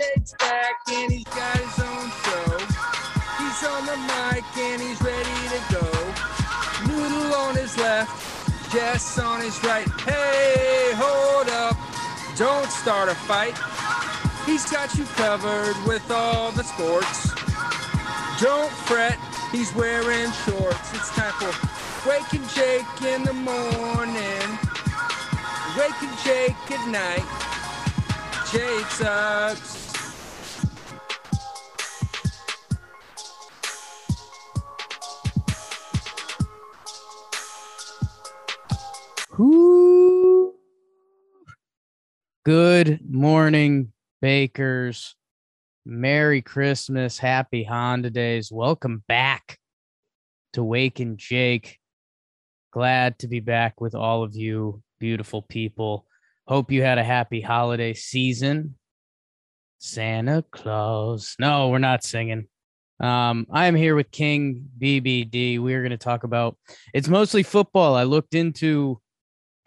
Jake's back and he's got his own show. He's on the mic and he's ready to go. Noodle on his left, Jess on his right. Hey, hold up, don't start a fight. He's got you covered with all the sports. Don't fret, he's wearing shorts. It's time for Waking Jake in the morning, Waking Jake at night. Jake sucks. Good morning, bakers. Merry Christmas. Happy Honda Days. Welcome back to Wake and Jake. Glad to be back with all of you, beautiful people. Hope you had a happy holiday season. Santa Claus. No, we're not singing. Um, I am here with King BBD. We're going to talk about it's mostly football. I looked into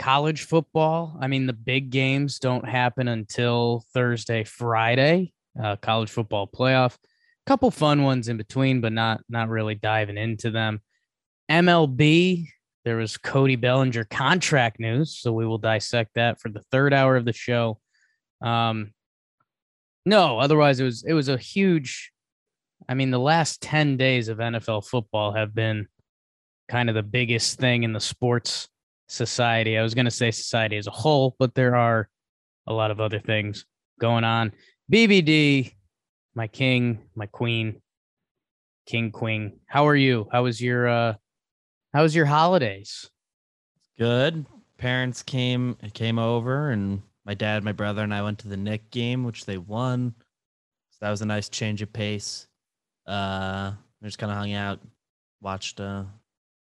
college football. I mean, the big games don't happen until Thursday, Friday. Uh, college football playoff, a couple fun ones in between, but not not really diving into them. MLB, there was Cody Bellinger contract news, so we will dissect that for the third hour of the show. Um, no, otherwise it was it was a huge. I mean, the last ten days of NFL football have been kind of the biggest thing in the sports society. I was going to say society as a whole, but there are a lot of other things going on. BBD, my king, my queen, king, queen. How are you? How was your uh how was your holidays? Good. Parents came came over and my dad, my brother, and I went to the Knick game, which they won. So that was a nice change of pace. Uh we just kind of hung out, watched uh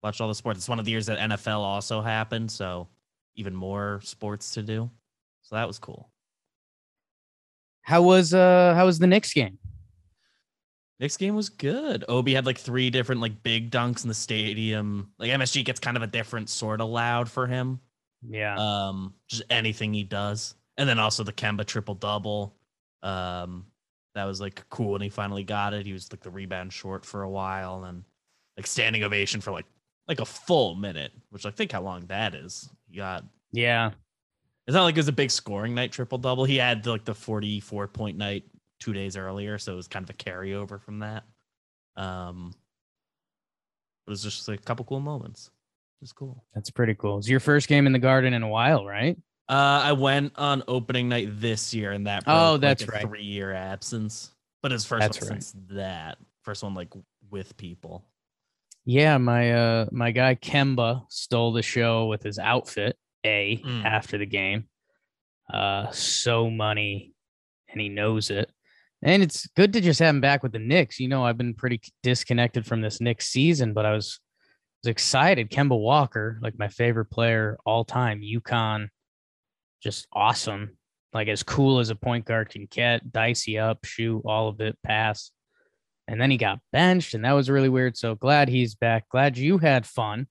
watched all the sports. It's one of the years that NFL also happened, so even more sports to do. So that was cool. How was uh how was the Knicks game? Knicks game was good. Obi had like three different like big dunks in the stadium. Like MSG gets kind of a different sort of loud for him. Yeah. Um, just anything he does, and then also the Kemba triple double. Um, that was like cool when he finally got it. He was like the rebound short for a while, and like standing ovation for like like a full minute, which I think how long that is. Got yeah. it's not like it was a big scoring night triple double. He had like the 44 point night two days earlier, so it was kind of a carryover from that. Um, it was just like a couple cool moments. It's cool. That's pretty cool. It's your first game in the garden in a while, right? Uh, I went on opening night this year, and that Oh, that's like, right. Three year absence, but his first That's one right. since that first one like with people. Yeah, my uh my guy Kemba stole the show with his outfit, A, Mm. after the game. Uh so money and he knows it. And it's good to just have him back with the Knicks. You know, I've been pretty disconnected from this Knicks season, but I was was excited. Kemba Walker, like my favorite player all time, UConn, just awesome. Like as cool as a point guard can get, dicey up, shoot, all of it, pass. And then he got benched, and that was really weird. So glad he's back. Glad you had fun.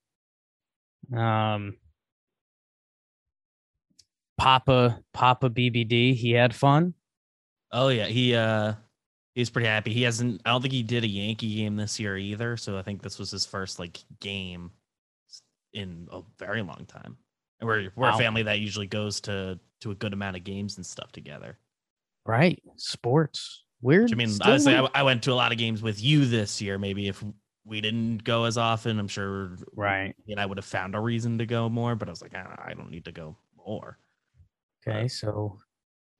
Um, Papa, Papa BBD, he had fun. Oh yeah, he uh he's pretty happy. He hasn't. I don't think he did a Yankee game this year either. So I think this was his first like game in a very long time. And we're we're Wow. a family that usually goes to to a good amount of games and stuff together. Right, sports. Weird. Which I mean, still honestly, I. I went to a lot of games with you this year. Maybe if we didn't go as often, I'm sure right. and I would have found a reason to go more. But I was like, ah, I don't need to go more. Okay, so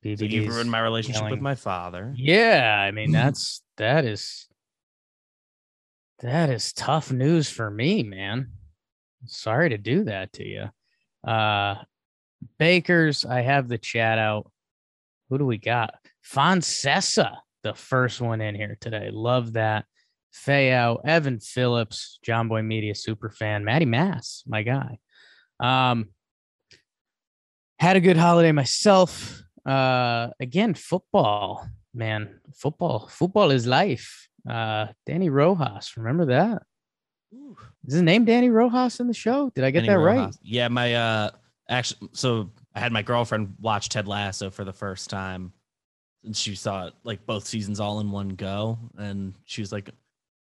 So you ruined my relationship with my father. Yeah, I mean that's that is that is tough news for me, man. Sorry to do that to you. Uh Bakers, I have the chat out. Who do we got? Foncessa, the first one in here today. Love that. Fayao, Evan Phillips, Jomboy Media super fan, Matty Mass, my guy. Um had a good holiday myself. Uh again, football man, football, football is life. Uh, Danny Rojas, remember that? Is his name Danny Rojas in the show? Did I get Danny that right? Yeah, my uh actually so I had my girlfriend watch Ted Lasso for the first time and she saw it like both seasons all in one go, and she was like,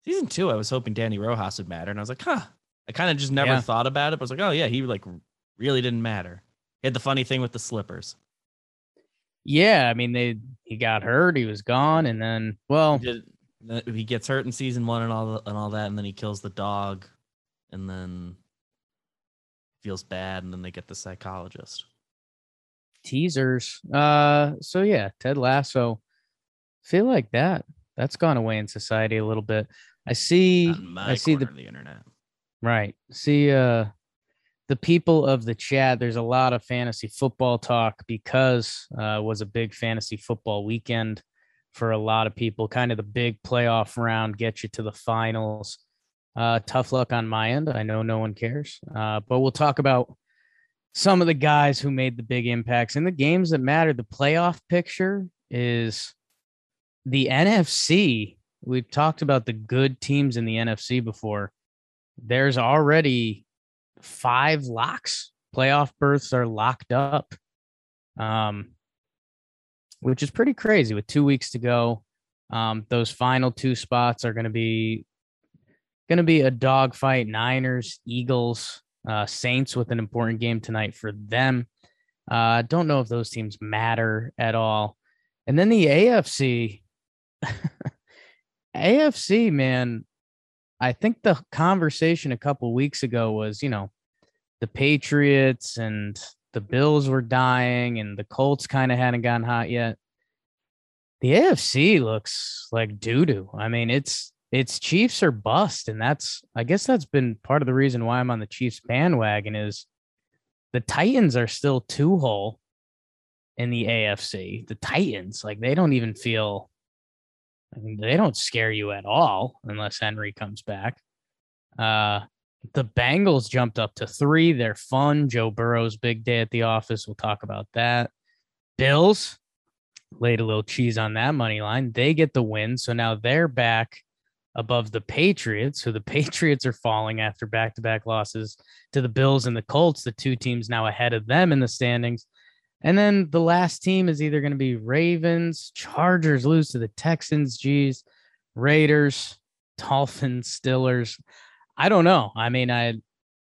season two, I was hoping Danny Rojas would matter, and I was like, huh. I kind of just never Yeah. thought about it, but I was like, oh yeah, he like really didn't matter. He had the funny thing with the slippers. Yeah, I mean they he got hurt, he was gone, and then well, He, did, uh, he gets hurt in season one and all the, and all that, and then he kills the dog, and then feels bad, and then they get the psychologist. Teasers. Uh so yeah, Ted Lasso. Feel like that. That's gone away in society a little bit. I see I see the the internet. Right. See, uh, the people of the chat, there's a lot of fantasy football talk because uh, was a big fantasy football weekend for a lot of people. Kind of the big playoff round, get you to the finals. Uh, tough luck on my end. I know no one cares, uh, but we'll talk about some of the guys who made the big impacts in the games that matter. The playoff picture is the NFC. We've talked about the good teams in the NFC before there's already five locks. Playoff berths are locked up. Um, which is pretty crazy with two weeks to go. Um, those final two spots are going to be going to be a dogfight. Niners, Eagles, uh, Saints with an important game tonight for them. Uh, don't know if those teams matter at all. And then the AFC, AFC, man, I think the conversation a couple weeks ago was, you know, the Patriots and the Bills were dying and the Colts kind of hadn't gotten hot yet. The AFC looks like doo doo. I mean, it's it's Chiefs or bust, and that's I guess that's been part of the reason why I'm on the Chiefs bandwagon is the Titans are still two hole in the AFC. The Titans, like they don't even feel I mean, they don't scare you at all unless Henry comes back. Uh, the Bengals jumped up to three. They're fun. Joe Burrow's big day at the office. We'll talk about that. Bills laid a little cheese on that money line. They get the win. So now they're back above the Patriots. So the Patriots are falling after back to back losses to the Bills and the Colts, the two teams now ahead of them in the standings. And then the last team is either going to be Ravens, Chargers lose to the Texans, geez, Raiders, Dolphins, Stillers. I don't know. I mean, I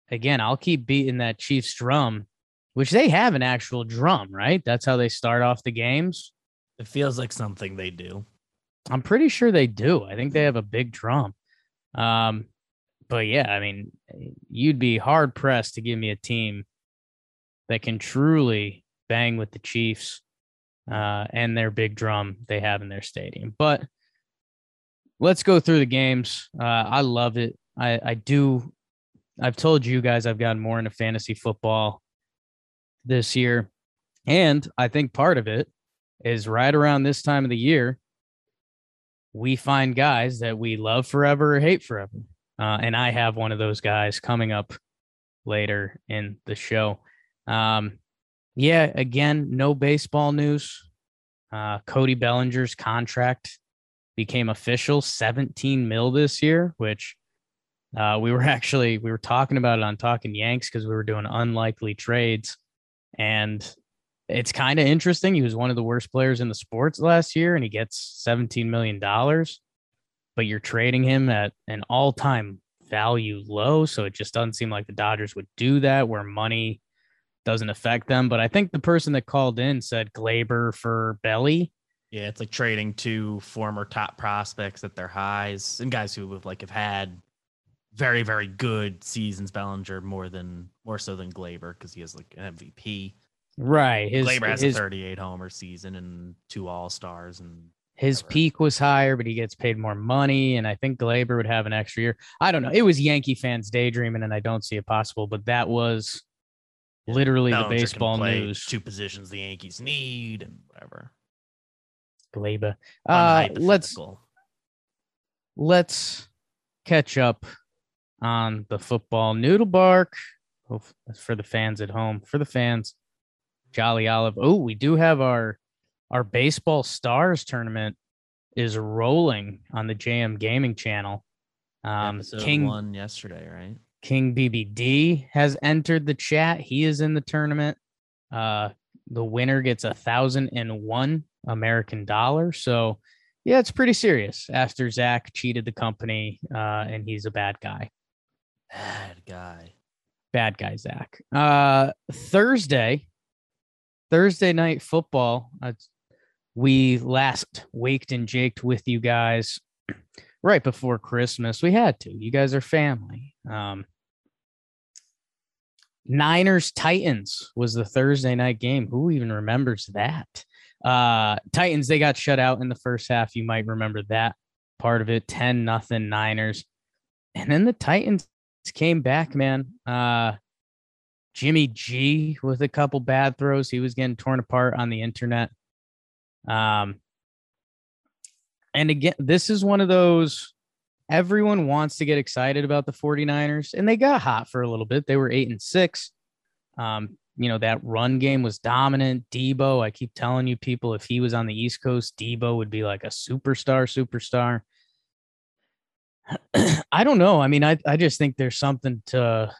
again, I'll keep beating that Chiefs drum, which they have an actual drum, right? That's how they start off the games. It feels like something they do. I'm pretty sure they do. I think they have a big drum. Um, but yeah, I mean, you'd be hard pressed to give me a team that can truly bang with the Chiefs uh, and their big drum they have in their stadium. But let's go through the games. Uh, I love it. I, I do. I've told you guys I've gotten more into fantasy football this year. And I think part of it is right around this time of the year, we find guys that we love forever or hate forever. Uh, and I have one of those guys coming up later in the show. Um, yeah, again, no baseball news. Uh, Cody Bellinger's contract became official 17 mil this year, which uh, we were actually we were talking about it on Talking Yanks because we were doing unlikely trades, and it's kind of interesting. He was one of the worst players in the sports last year, and he gets 17 million dollars, but you're trading him at an all-time value low, so it just doesn't seem like the Dodgers would do that where money doesn't affect them. But I think the person that called in said Gleyber for Belly. Yeah, it's like trading two former top prospects at their highs and guys who have like have had very very good seasons. Bellinger more than more so than Gleyber because he has like an MVP. Right. His Gleyber has his, a 38 homer season and two All Stars and his whatever. peak was higher, but he gets paid more money. And I think Gleyber would have an extra year. I don't know. It was Yankee fans daydreaming, and I don't see it possible, but that was literally the baseball news. Two positions the Yankees need and whatever. Gleyber. Uh, let's let's catch up on the football noodle bark for the fans at home for the fans jolly olive oh we do have our our baseball stars tournament is rolling on the jm gaming channel um Episode king one yesterday, right? king bbd has entered the chat he is in the tournament uh the winner gets a thousand and one American dollar. So, yeah, it's pretty serious after Zach cheated the company uh, and he's a bad guy. Bad guy. Bad guy, Zach. Uh, Thursday, Thursday night football. Uh, we last waked and jaked with you guys right before Christmas. We had to. You guys are family. Um, Niners Titans was the Thursday night game. Who even remembers that? Uh, Titans, they got shut out in the first half. You might remember that part of it 10 nothing Niners. And then the Titans came back, man. Uh, Jimmy G with a couple bad throws. He was getting torn apart on the internet. Um, and again, this is one of those everyone wants to get excited about the 49ers, and they got hot for a little bit. They were eight and six. Um, you know, that run game was dominant. Deebo, I keep telling you people, if he was on the East Coast, Deebo would be like a superstar, superstar. I don't know. I mean, I, I just think there's something to,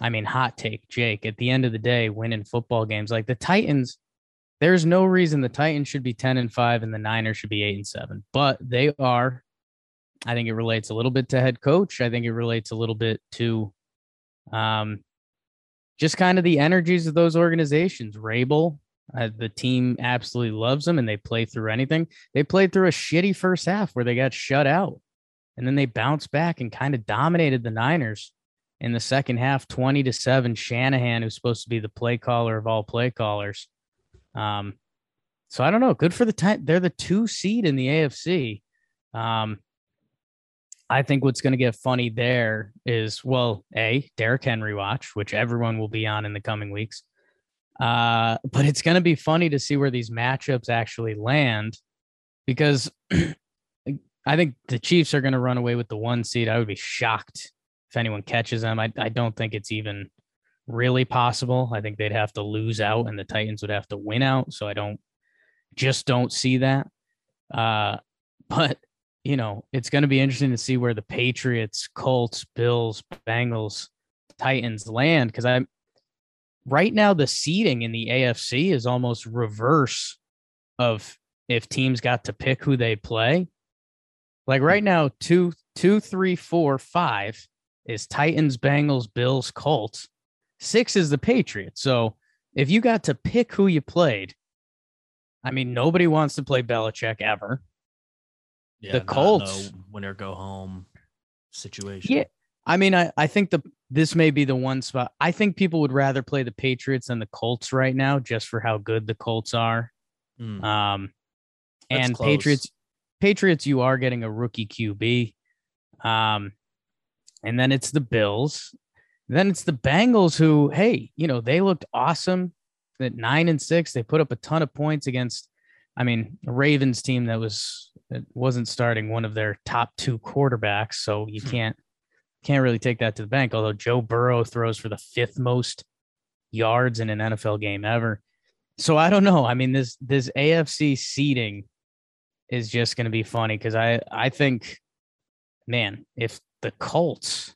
I mean, hot take, Jake. At the end of the day, winning football games like the Titans, there's no reason the Titans should be 10 and 5 and the Niners should be 8 and 7, but they are. I think it relates a little bit to head coach. I think it relates a little bit to um, just kind of the energies of those organizations. Vrabel, uh, the team absolutely loves them and they play through anything. They played through a shitty first half where they got shut out and then they bounced back and kind of dominated the Niners in the second half 20 to 7. Shanahan, who's supposed to be the play caller of all play callers, um, so I don't know. Good for the time. They're the two seed in the AFC. Um, I think what's going to get funny there is, well, a Derrick Henry watch, which everyone will be on in the coming weeks. Uh, but it's going to be funny to see where these matchups actually land, because I think the Chiefs are going to run away with the one seed. I would be shocked if anyone catches them. I, I don't think it's even really possible. I think they'd have to lose out and the Titans would have to win out. So I don't just don't see that. Uh, but you know, it's going to be interesting to see where the Patriots, Colts, Bills, Bengals, Titans land because I'm right now the seeding in the AFC is almost reverse of if teams got to pick who they play. Like right now, two, two, three, four, five is Titans, Bengals, Bills, Colts. Six is the Patriots. So if you got to pick who you played, I mean, nobody wants to play Belichick ever. Yeah, The Colts- winner go home situation. Yeah. I mean, I, I think the this may be the one spot. I think people would rather play the Patriots than the Colts right now, just for how good the Colts are. Mm. Um, That's and close. Patriots, Patriots, you are getting a rookie QB. Um, and then it's the Bills. Then it's the Bengals, who, hey, you know, they looked awesome at nine and six. They put up a ton of points against, I mean, a Ravens team that was that wasn't starting one of their top two quarterbacks. So you Hmm. can't can't really take that to the bank. Although Joe Burrow throws for the fifth most yards in an NFL game ever. So I don't know. I mean, this this AFC seeding is just going to be funny because I I think, man, if the Colts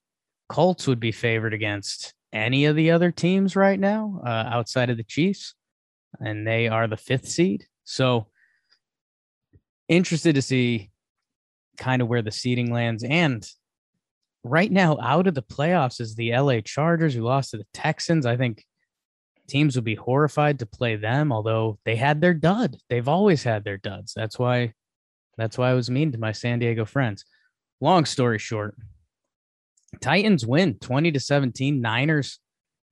Colts would be favored against any of the other teams right now uh, outside of the Chiefs, and they are the fifth seed. So interested to see kind of where the seeding lands. And right now, out of the playoffs is the LA Chargers who lost to the Texans. I think teams would be horrified to play them, although they had their dud. They've always had their duds. That's why that's why I was mean to my San Diego friends. Long story short, Titans win 20 to 17. Niners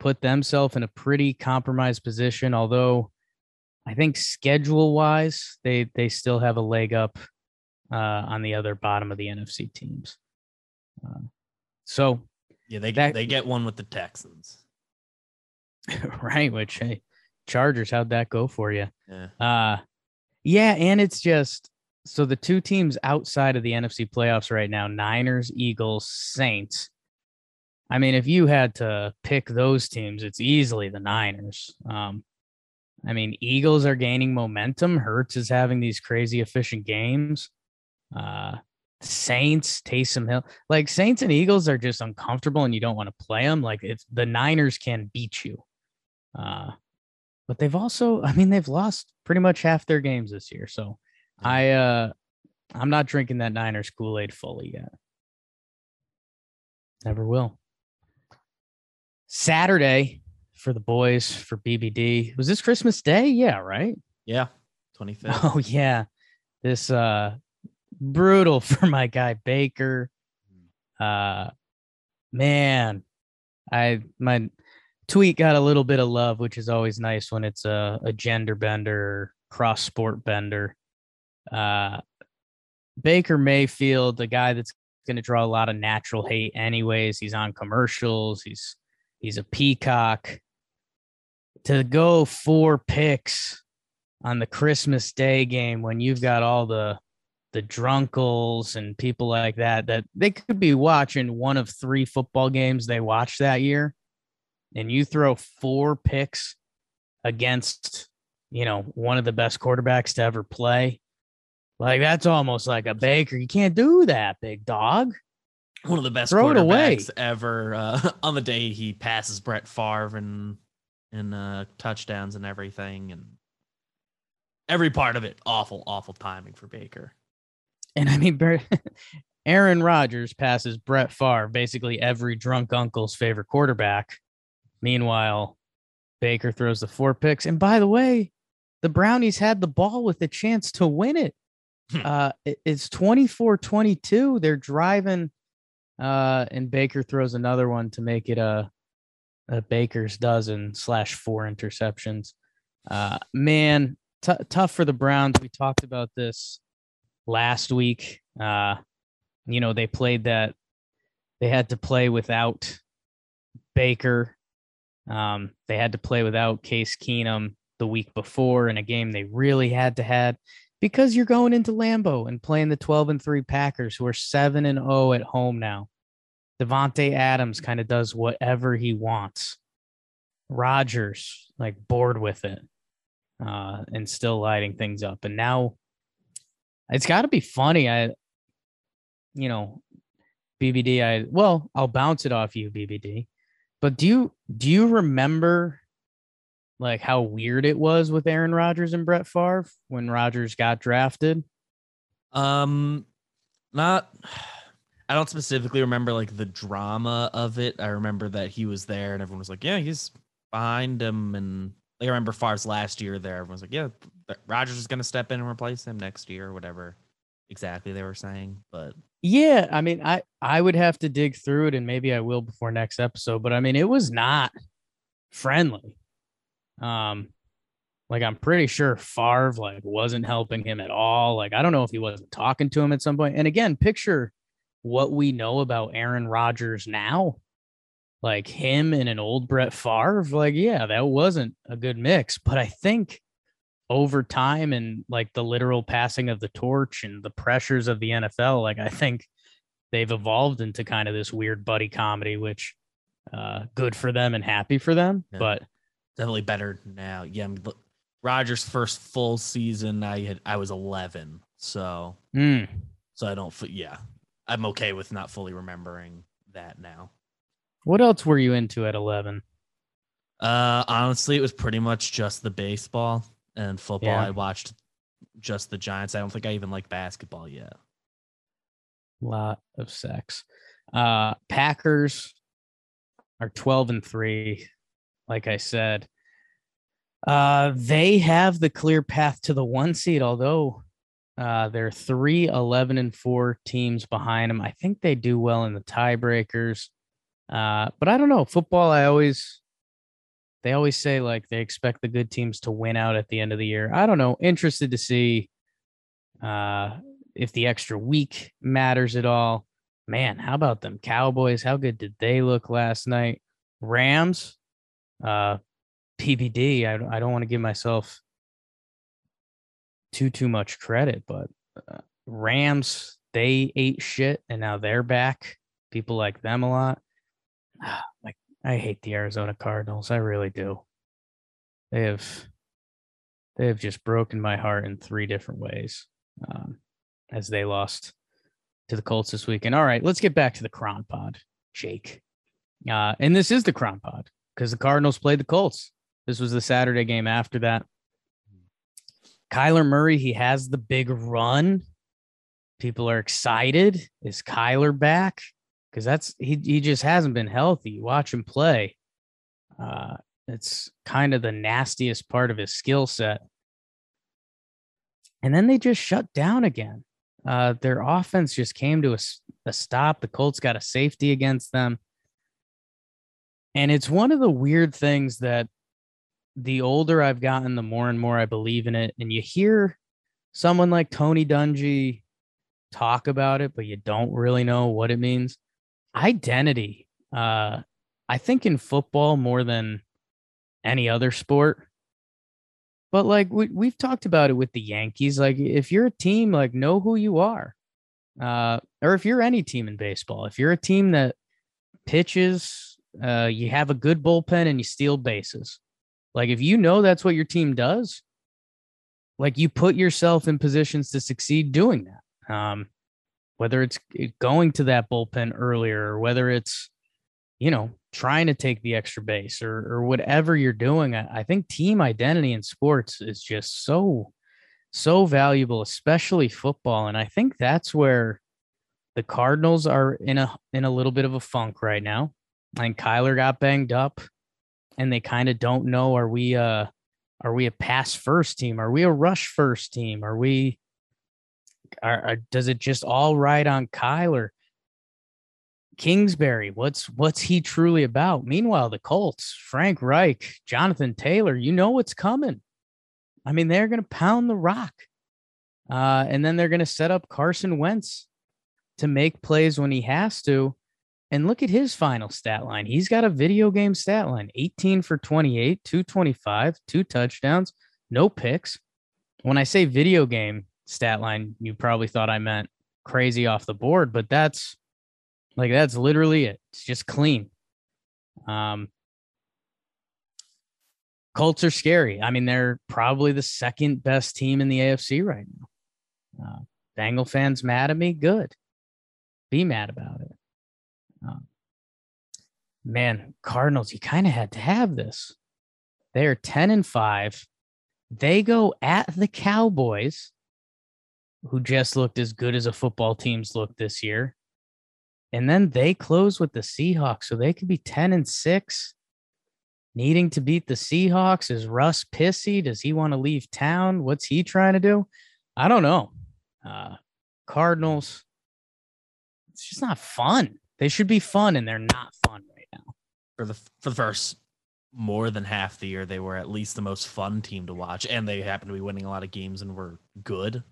put themselves in a pretty compromised position, although I think schedule wise, they they still have a leg up uh, on the other bottom of the NFC teams. Uh, so Yeah, they That- they get one with the Texans. right, which hey, Chargers, how'd that go for you? Yeah. Uh yeah, and it's just so the two teams outside of the NFC playoffs right now, Niners, Eagles, Saints. I mean, if you had to pick those teams, it's easily the Niners. Um, I mean, Eagles are gaining momentum. Hurts is having these crazy efficient games. Uh, Saints, Taysom Hill, like Saints and Eagles are just uncomfortable, and you don't want to play them. Like if the Niners can beat you, uh, but they've also, I mean, they've lost pretty much half their games this year. So. I, uh, I'm not drinking that Niners Kool Aid fully yet. Never will. Saturday for the boys for BBD. Was this Christmas Day? Yeah, right. Yeah. 25th. Oh yeah. This uh brutal for my guy Baker. Uh man, I my tweet got a little bit of love, which is always nice when it's a, a gender bender, cross sport bender. Uh Baker Mayfield, the guy that's going to draw a lot of natural hate anyways. He's on commercials. He's he's a peacock. To go four picks on the Christmas Day game when you've got all the the drunkles and people like that that they could be watching one of three football games they watched that year and you throw four picks against you know one of the best quarterbacks to ever play like that's almost like a baker you can't do that big dog One of the best Throw quarterbacks ever. Uh, on the day he passes Brett Favre and and uh, touchdowns and everything, and every part of it, awful, awful timing for Baker. And I mean, Aaron Rodgers passes Brett Favre, basically every drunk uncle's favorite quarterback. Meanwhile, Baker throws the four picks. And by the way, the Brownies had the ball with a chance to win it. Hmm. Uh, it- it's 24 22. They're driving, uh, and Baker throws another one to make it a, a Baker's dozen slash four interceptions. Uh, man, t- tough for the Browns. We talked about this last week. Uh, you know, they played that they had to play without Baker. Um, they had to play without Case Keenum the week before in a game they really had to had because you're going into Lambeau and playing the 12 and 3 Packers who are 7 and 0 at home now. Davante Adams kind of does whatever he wants. Rodgers like bored with it uh, and still lighting things up. And now it's got to be funny. I, you know, BBD. I well, I'll bounce it off you, BBD. But do you do you remember like how weird it was with Aaron Rodgers and Brett Favre when Rodgers got drafted? Um, not. I don't specifically remember like the drama of it. I remember that he was there and everyone was like, "Yeah, he's behind him." And like, I remember Favre's last year there. Everyone was like, "Yeah, Rodgers is going to step in and replace him next year, or whatever." Exactly, they were saying, but Yeah, I mean, I I would have to dig through it, and maybe I will before next episode. But I mean, it was not friendly. Um, like I'm pretty sure Favre like wasn't helping him at all. Like I don't know if he wasn't talking to him at some point. And again, picture what we know about Aaron Rodgers now. Like him and an old Brett Favre. Like yeah, that wasn't a good mix. But I think over time and like the literal passing of the torch and the pressures of the NFL, like I think they've evolved into kind of this weird buddy comedy, which uh good for them and happy for them. Yeah. But definitely better now. Yeah, I mean, Rodgers' first full season, I had I was 11, so mm, so I don't. Yeah, I'm okay with not fully remembering that now. what else were you into at 11? Uh, honestly, it was pretty much just the baseball and football. Yeah. I watched just the Giants. I don't think I even like basketball yet. lot of sex. Uh Packers are 12 and 3 like I said. Uh they have the clear path to the 1 seed although uh they're 3 11 and 4 teams behind them. I think they do well in the tiebreakers. Uh but I don't know, football I always they always say like they expect the good teams to win out at the end of the year. I don't know, interested to see uh if the extra week matters at all. Man, how about them Cowboys? How good did they look last night? Rams, uh, PBD. I, I don't want to give myself too too much credit, but uh, Rams they ate shit and now they're back. People like them a lot. Like I hate the Arizona Cardinals. I really do. They have they have just broken my heart in three different ways um, as they lost to the Colts this weekend. All right, let's get back to the Cron Pod, Jake. Uh, and this is the Cron Pod because the Cardinals played the Colts This was the Saturday game after that. Kyler Murray, he has the big run. People are excited. Is Kyler back? Because that's he he just hasn't been healthy. Watch him play. Uh, it's kind of the nastiest part of his skill set. And then they just shut down again. Uh, their offense just came to a, a stop. The Colts got a safety against them. And it's one of the weird things that the older I've gotten, the more and more I believe in it. And you hear someone like Tony Dungy talk about it, but you don't really know what it means. Identity. Uh, I think in football more than any other sport. But like we, we've talked about it with the Yankees. Like if you're a team, like know who you are. Uh, or if you're any team in baseball, if you're a team that pitches, uh, you have a good bullpen and you steal bases. Like if you know that's what your team does, like you put yourself in positions to succeed doing that. Um, whether it's going to that bullpen earlier or whether it's, you know, trying to take the extra base or or whatever you're doing. I, I think team identity in sports is just so so valuable, especially football. And I think that's where the Cardinals are in a in a little bit of a funk right now. And Kyler got banged up, and they kind of don't know: are we uh are we a pass first team? Are we a rush first team? Are we are, are does it just all ride on Kyler? Kingsbury, what's what's he truly about? Meanwhile, the Colts, Frank Reich, Jonathan Taylor, you know what's coming. I mean, they're going to pound the rock, uh, and then they're going to set up Carson Wentz to make plays when he has to. And look at his final stat line. He's got a video game stat line: 18 for 28, 225, two touchdowns, no picks. When I say video game stat line, you probably thought I meant crazy off the board, but that's like that's literally it. It's just clean. Um, Colts are scary. I mean, they're probably the second best team in the AFC right now. Uh, Bengal fans mad at me? Good. Be mad about it. Uh, man, Cardinals, you kind of had to have this. They are 10 and 5. They go at the Cowboys, who just looked as good as a football team's looked this year. And then they close with the Seahawks. So they could be 10 and 6, needing to beat the Seahawks. Is Russ pissy? Does he want to leave town? What's he trying to do? I don't know. Uh, Cardinals, it's just not fun. They should be fun, and they're not fun right now. For the for the first more than half the year, they were at least the most fun team to watch, and they happen to be winning a lot of games and were good.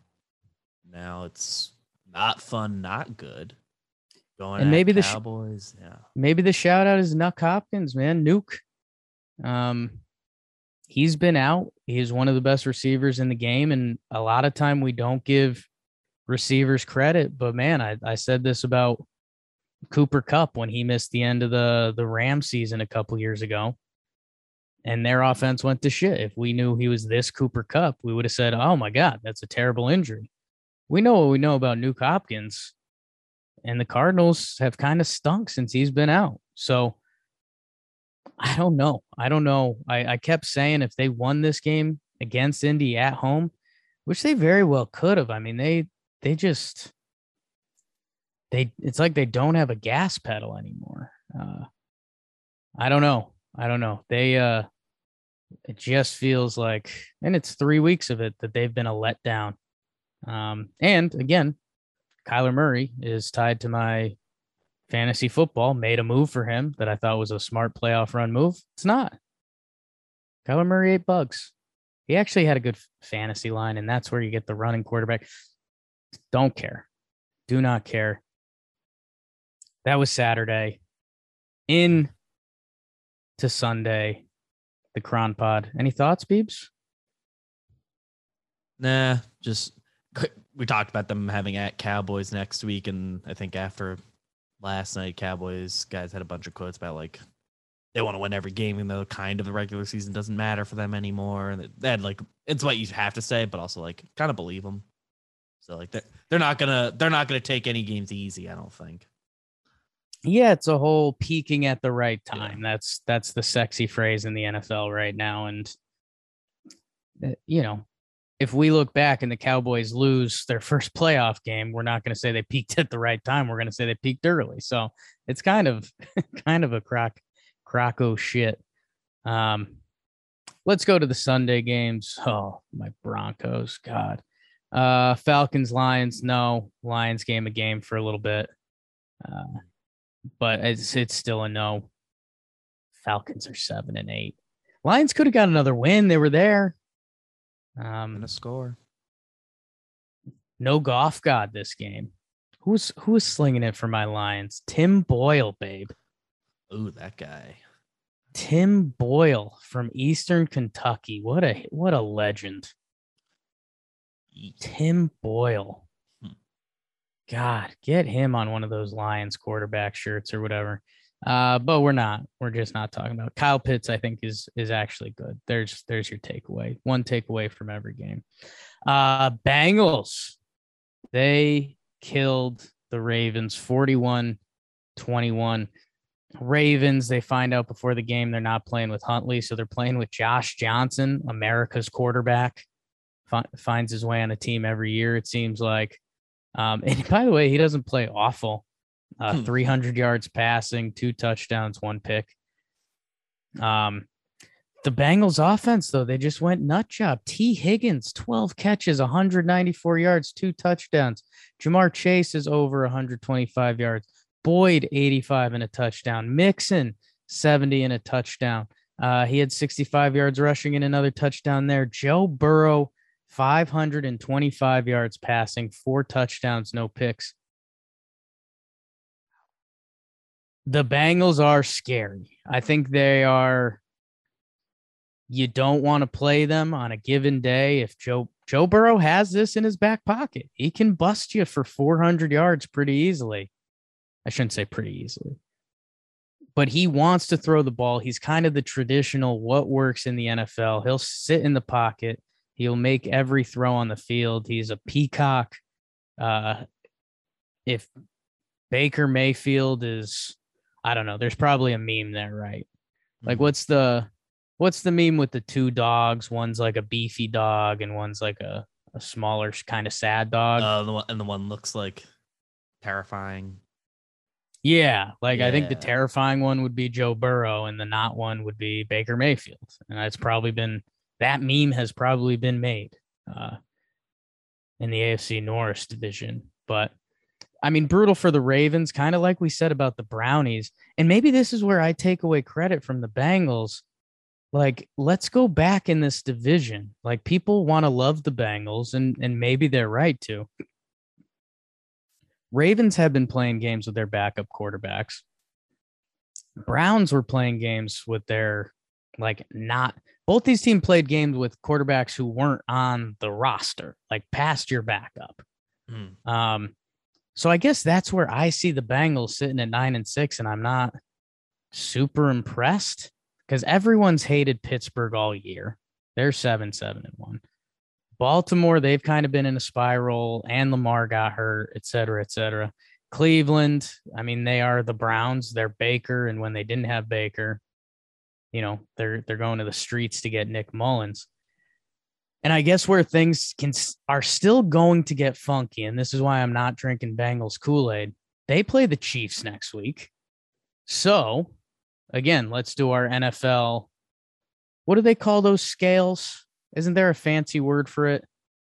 Now it's not fun, not good. Going And maybe the sh- Cowboys, yeah. Maybe the shout out is Nuk Hopkins, man. Nuke. Um, he's been out. He's one of the best receivers in the game, and a lot of time we don't give receivers credit. But man, I, I said this about Cooper Kupp when he missed the end of the the Ram season a couple years ago. And their offense went to shit. If we knew he was this Cooper Kupp, we would have said, "Oh my God, that's a terrible injury." We know what we know about Nuk Hopkins, and the Cardinals have kind of stunk since he's been out. So I don't know. I don't know. I, I kept saying if they won this game against Indy at home, which they very well could have. I mean, they they just they it's like they don't have a gas pedal anymore. Uh, I don't know. I don't know. They uh it just feels like and it's 3 weeks of it that they've been a letdown. Um and again, Kyler Murray is tied to my fantasy football, made a move for him that I thought was a smart playoff run move. It's not. Kyler Murray ate bugs. He actually had a good fantasy line, and that's where you get the running quarterback. Don't care. Do not care. That was Saturday. In to Sunday, the Cron Pod. Any thoughts, Beebs? Nah, just we talked about them having at Cowboys next week, and I think after last night, Cowboys guys had a bunch of quotes about like they want to win every game, even though kind of the regular season doesn't matter for them anymore. And that like it's what you have to say, but also like kind of believe them. So like they're they're not gonna they're not gonna take any games easy. I don't think. Yeah, it's a whole peaking at the right time. That's that's the sexy phrase in the NFL right now. And uh, you know, if we look back and the Cowboys lose their first playoff game, we're not going to say they peaked at the right time. We're going to say they peaked early. So it's kind of kind of a crock crocko shit. Um, let's go to the Sunday games. Oh, my Broncos, God. Uh, Falcons, Lions. No, Lions game a game for a little bit. Uh, but it's it's still a no. Falcons are seven and eight. Lions could have got another win. They were there. Um, And a score. no golf god this game. Who's who's slinging it for my Lions? Tim Boyle, babe. Ooh, that guy. Tim Boyle from Eastern Kentucky. What a what a legend. Tim Boyle. God, get him on one of those Lions quarterback shirts or whatever. Uh, but we're not. We're just not talking about Kyle Pitts. I think is is actually good. There's there's your takeaway. One takeaway from every game. Uh, Bengals. They killed the Ravens 41 21. Ravens, they find out before the game they're not playing with Huntley, so they're playing with Josh Johnson, America's quarterback. Fi- finds his way on a team every year, it seems like. Um, and by the way, he doesn't play awful. Uh, Hmm. 300 yards passing, two touchdowns, one pick. Um, the Bengals offense, though, they just went nut job. Tee Higgins, 12 catches, 194 yards, two touchdowns. Ja'Marr Chase is over 125 yards. Boyd, 85 and a touchdown. Mixon, 70 and a touchdown. Uh, he had 65 yards rushing and another touchdown there. Joe Burrow, 525 yards passing, four touchdowns, no picks. The Bengals are scary. I think they are. You don't want to play them on a given day. If Joe Joe Burrow has this in his back pocket, he can bust you for 400 yards pretty easily. I shouldn't say pretty easily, but he wants to throw the ball. He's kind of the traditional what works in the NFL. He'll sit in the pocket. He'll make every throw on the field. He's a peacock. Uh, if Baker Mayfield is, I don't know. There's probably a meme there, right? Like, Mhm. what's the what's the meme with the two dogs? One's like a beefy dog, and one's like a a smaller kind of sad dog. Uh, the one, and the one looks like terrifying. Yeah, like I think the terrifying one would be Joe Burrow, and the not one would be Baker Mayfield, and that's probably been that meme has probably been made uh, in the AFC North division. But I mean, brutal for the Ravens, kind of like we said about the Brownies, and maybe this is where I take away credit from the Bengals. Like, let's go back in this division. Like, people want to love the Bengals, and and maybe they're right to. Ravens have been playing games with their backup quarterbacks. Browns were playing games with their like not both these teams played games with quarterbacks who weren't on the roster, like past your backup. Hmm. Um, so I guess that's where I see the Bengals sitting at nine and six, and I'm not super impressed because everyone's hated Pittsburgh all year. They're seven, seven, and one. Baltimore, they've kind of been in a spiral, and Lamar got hurt, et cetera, et cetera. Cleveland, I mean, they are the Browns. They're Baker, and when they didn't have Baker, you know, they're they're going to the streets to get Nick Mullens. And I guess where things can are still going to get funky, and this is why I'm not drinking Bengals Kool Aid. They play the Chiefs next week, so again, let's do our NFL. What do they call those scales? Isn't there a fancy word for it?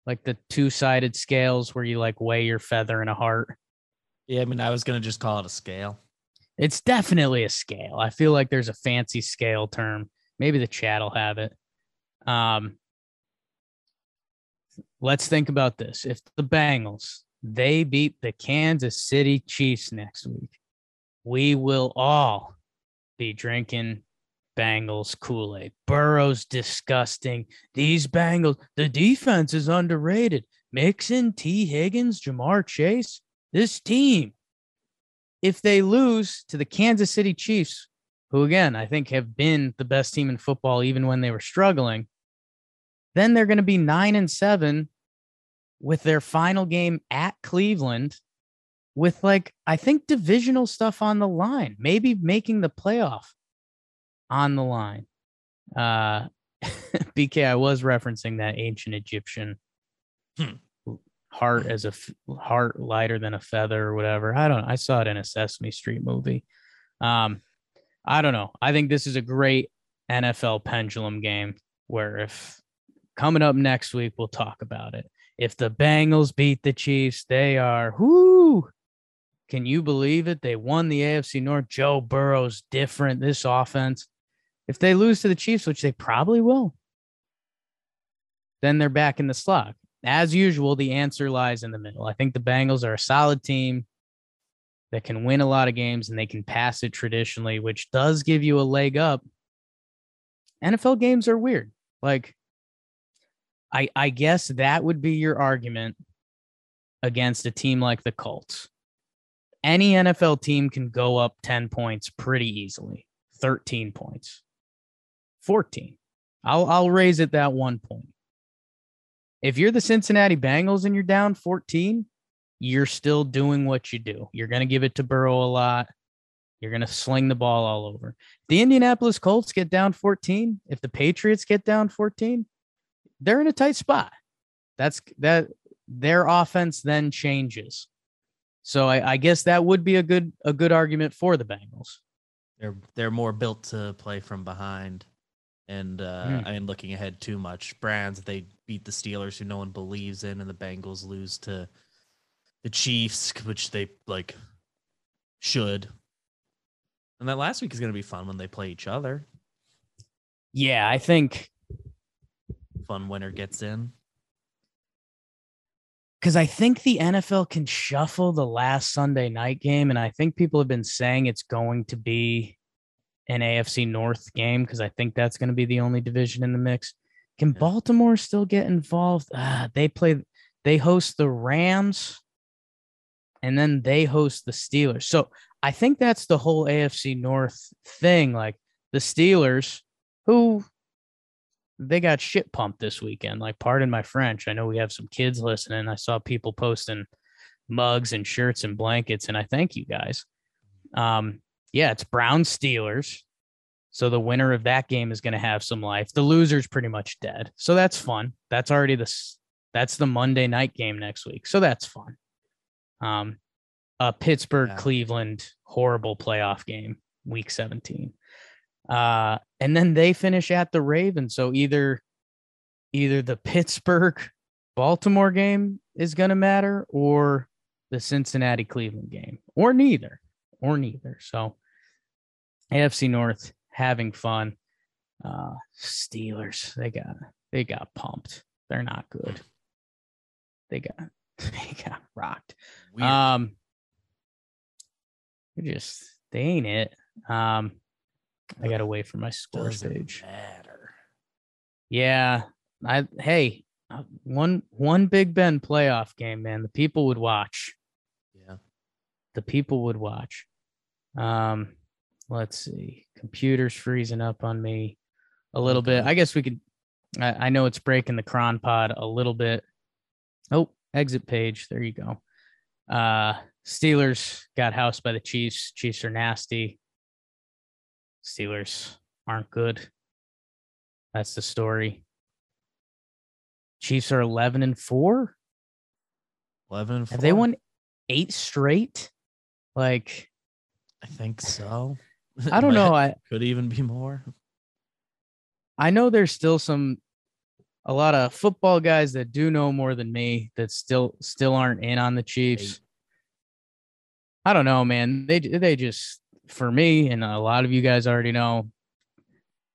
Like the two sided scales where you like weigh your feather in a heart. Yeah, I mean, I was gonna just call it a scale. It's definitely a scale. I feel like there's a fancy scale term. Maybe the chat will have it. Um, let's think about this. If the Bengals they beat the Kansas City Chiefs next week, we will all be drinking Bengals Kool Aid. Burrow's disgusting. These Bengals, the defense is underrated. Mixon, Tee Higgins, Ja'Marr Chase. This team, if they lose to the Kansas City Chiefs, who again I think have been the best team in football even when they were struggling, then they're going to be nine and seven with their final game at Cleveland. with like I think divisional stuff on the line, maybe making the playoff on the line. Uh BK, I was referencing that ancient Egyptian Hmm. Heart as a f- heart lighter than a feather or whatever. I don't. I saw it in a Sesame Street movie. Um, I don't know. I think this is a great NFL pendulum game where if coming up next week, we'll talk about it. If the Bengals beat the Chiefs, they are whoo. Can you believe it? They won the AFC North. Joe Burrow's different. This offense. If they lose to the Chiefs, which they probably will, then they're back in the slog. As usual, the answer lies in the middle. I think the Bengals are a solid team that can win a lot of games and they can pass it traditionally, which does give you a leg up. NFL games are weird. Like, I I guess that would be your argument against a team like the Colts. Any NFL team can go up 10 points pretty easily. 13 points. 14. I'll I'll raise it that one point. If you're the Cincinnati Bengals and you're down 14, you're still doing what you do. You're going to give it to Burrow a lot. You're going to sling the ball all over. If the Indianapolis Colts get down 14, if the Patriots get down 14, they're in a tight spot. That's that their offense then changes. So I, I guess that would be a good a good argument for the Bengals. They're they're more built to play from behind. And uh, Hmm. I mean, looking ahead too much. Brands they beat the Steelers, who no one believes in, and the Bengals lose to the Chiefs, which they like should. And that last week is gonna be fun when they play each other. Yeah, I think Fun winner gets in. because I think the NFL can shuffle the last Sunday night game, and I think people have been saying it's going to be an AFC North game because I think that's going to be the only division in the mix. Can. Baltimore still get involved? Ah, they play, they host the Rams, and then they host the Steelers. So I think that's the whole AFC North thing. Like the Steelers, who they got shit pumped this weekend. Like, pardon my French. I know we have some kids listening. I saw people posting mugs and shirts and blankets, and I thank you guys. Um, yeah, it's Brown Steelers. So the winner of that game is going to have some life. The loser's pretty much dead. So that's fun. That's already the that's the Monday night game next week. So that's fun. Um, a Pittsburgh. Cleveland horrible playoff game, week 17. Uh, and then they finish at the Ravens. So either either the Pittsburgh Baltimore game is going to matter or the Cincinnati Cleveland game or neither or neither. So AFC North having fun. Uh Steelers, they got they got pumped. They're not good. They got they got rocked. Weird. Um they're just they ain't it. Um I gotta wait for my score Doesn't page. matter. Yeah. I hey, uh, one one Big Ben playoff game, man. The people would watch. Yeah. The people would watch. Um, let's see. Computer's freezing up on me a little bit. I guess we could. I, I know it's breaking the cron pod a little bit. Oh, exit page. There you go. Uh, Steelers got housed by the Chiefs. Chiefs are nasty. Steelers aren't good. That's the story. Chiefs are 11 and 4. Eleven and Have they won eight straight? Like, I think so. I don't know. I Could even be more. I know there's still some a lot of football guys that do know more than me that still still aren't in on the Chiefs. I don't know, man. They they just for me and a lot of you guys already know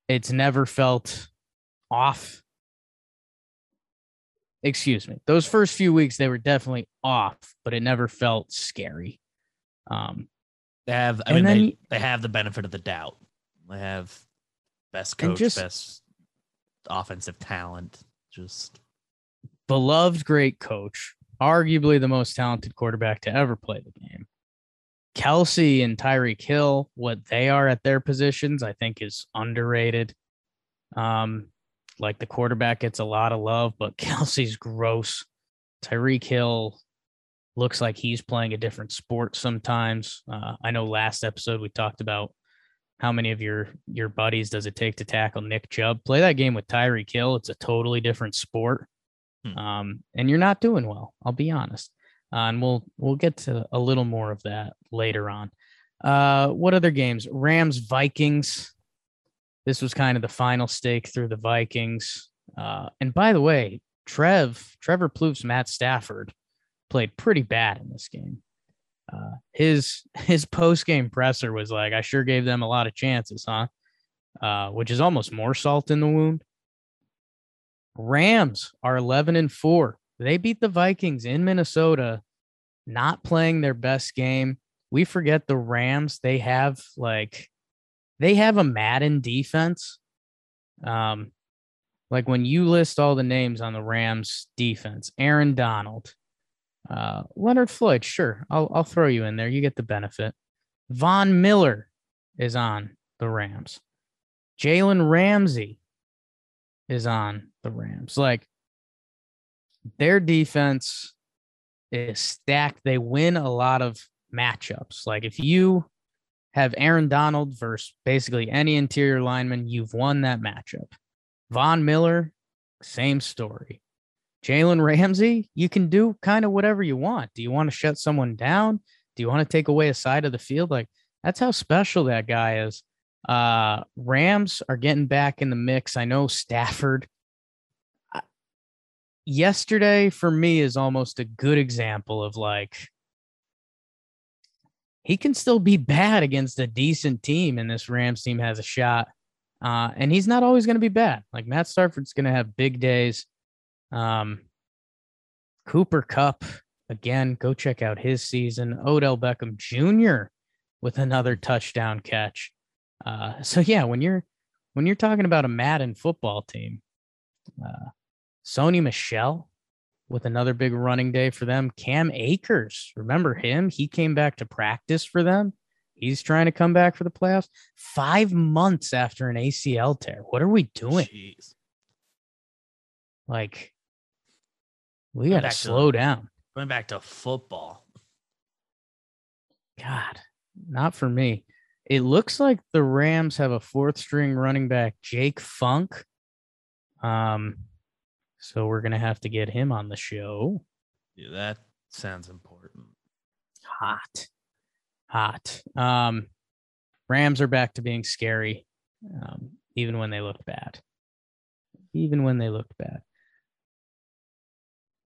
it's never felt off. Excuse me. Those first few weeks they were definitely off, but it never felt scary. Um They have. I And mean, then they, they have the benefit of the doubt. They have best coach, just- best offensive talent. Just beloved great coach, arguably the most talented quarterback to ever play the game. Kelce and Tyreek Hill, what they are at their positions, I think is underrated. Um, like the quarterback gets a lot of love, but Kelce's gross. Tyreek Hill looks like he's playing a different sport sometimes. Uh, I know last episode we talked about how many of your your buddies does it take to tackle Nick Chubb? Play that game with Tyreek Hill. It's a totally different sport, Hmm. um, and you're not doing well. I'll be honest, uh, and we'll we'll get to a little more of that later on. Uh, what other games? Rams Vikings. This was kind of the final stake through the Vikings. Uh, and by the way, Trev Trevor Plouffe, Matt Stafford played pretty bad in this game. Uh, his his post game presser was like, "I sure gave them a lot of chances, huh?" Uh, which is almost more salt in the wound. Rams are eleven and four. They beat the Vikings in Minnesota, not playing their best game. We forget the Rams. They have like, they have a Madden defense. Um, like when you list all the names on the Rams defense, Aaron Donald, uh, Leonard Floyd, sure, I'll I'll throw you in there. You get the benefit. Von Miller is on the Rams. Jalen Ramsey is on the Rams. Like their defense is stacked. They win a lot of matchups. Like if you have Aaron Donald versus basically any interior lineman, you've won that matchup. Von Miller, same story. Jalen Ramsey, you can do kind of whatever you want. Do you want to shut someone down? Do you want to take away a side of the field? Like that's how special that guy is. Uh Rams are getting back in the mix. I know Stafford. Yesterday for me is almost a good example of like he can still be bad against a decent team, and this Rams team has a shot. Uh, and he's not always going to be bad. Like Matt Stafford's going to have big days. Um, Cooper Kupp again. Go check out his season. Odell Beckham Jr. with another touchdown catch. Uh, so yeah, when you're when you're talking about a Madden football team, uh, Sony Michel with another big running day for them. Cam Akers, remember him? He came back to practice for them. He's trying to come back for the playoffs. Five months after an ACL tear. What are we doing? Jeez. Like, we got to slow down. Going back to football. God, not for me. It looks like the Rams have a fourth string running back, Jake Funk. Um, so we're gonna have to get him on the show. Yeah, that sounds important. Hot, hot. Um, Rams are back to being scary, um, even when they looked bad. Even when they looked bad.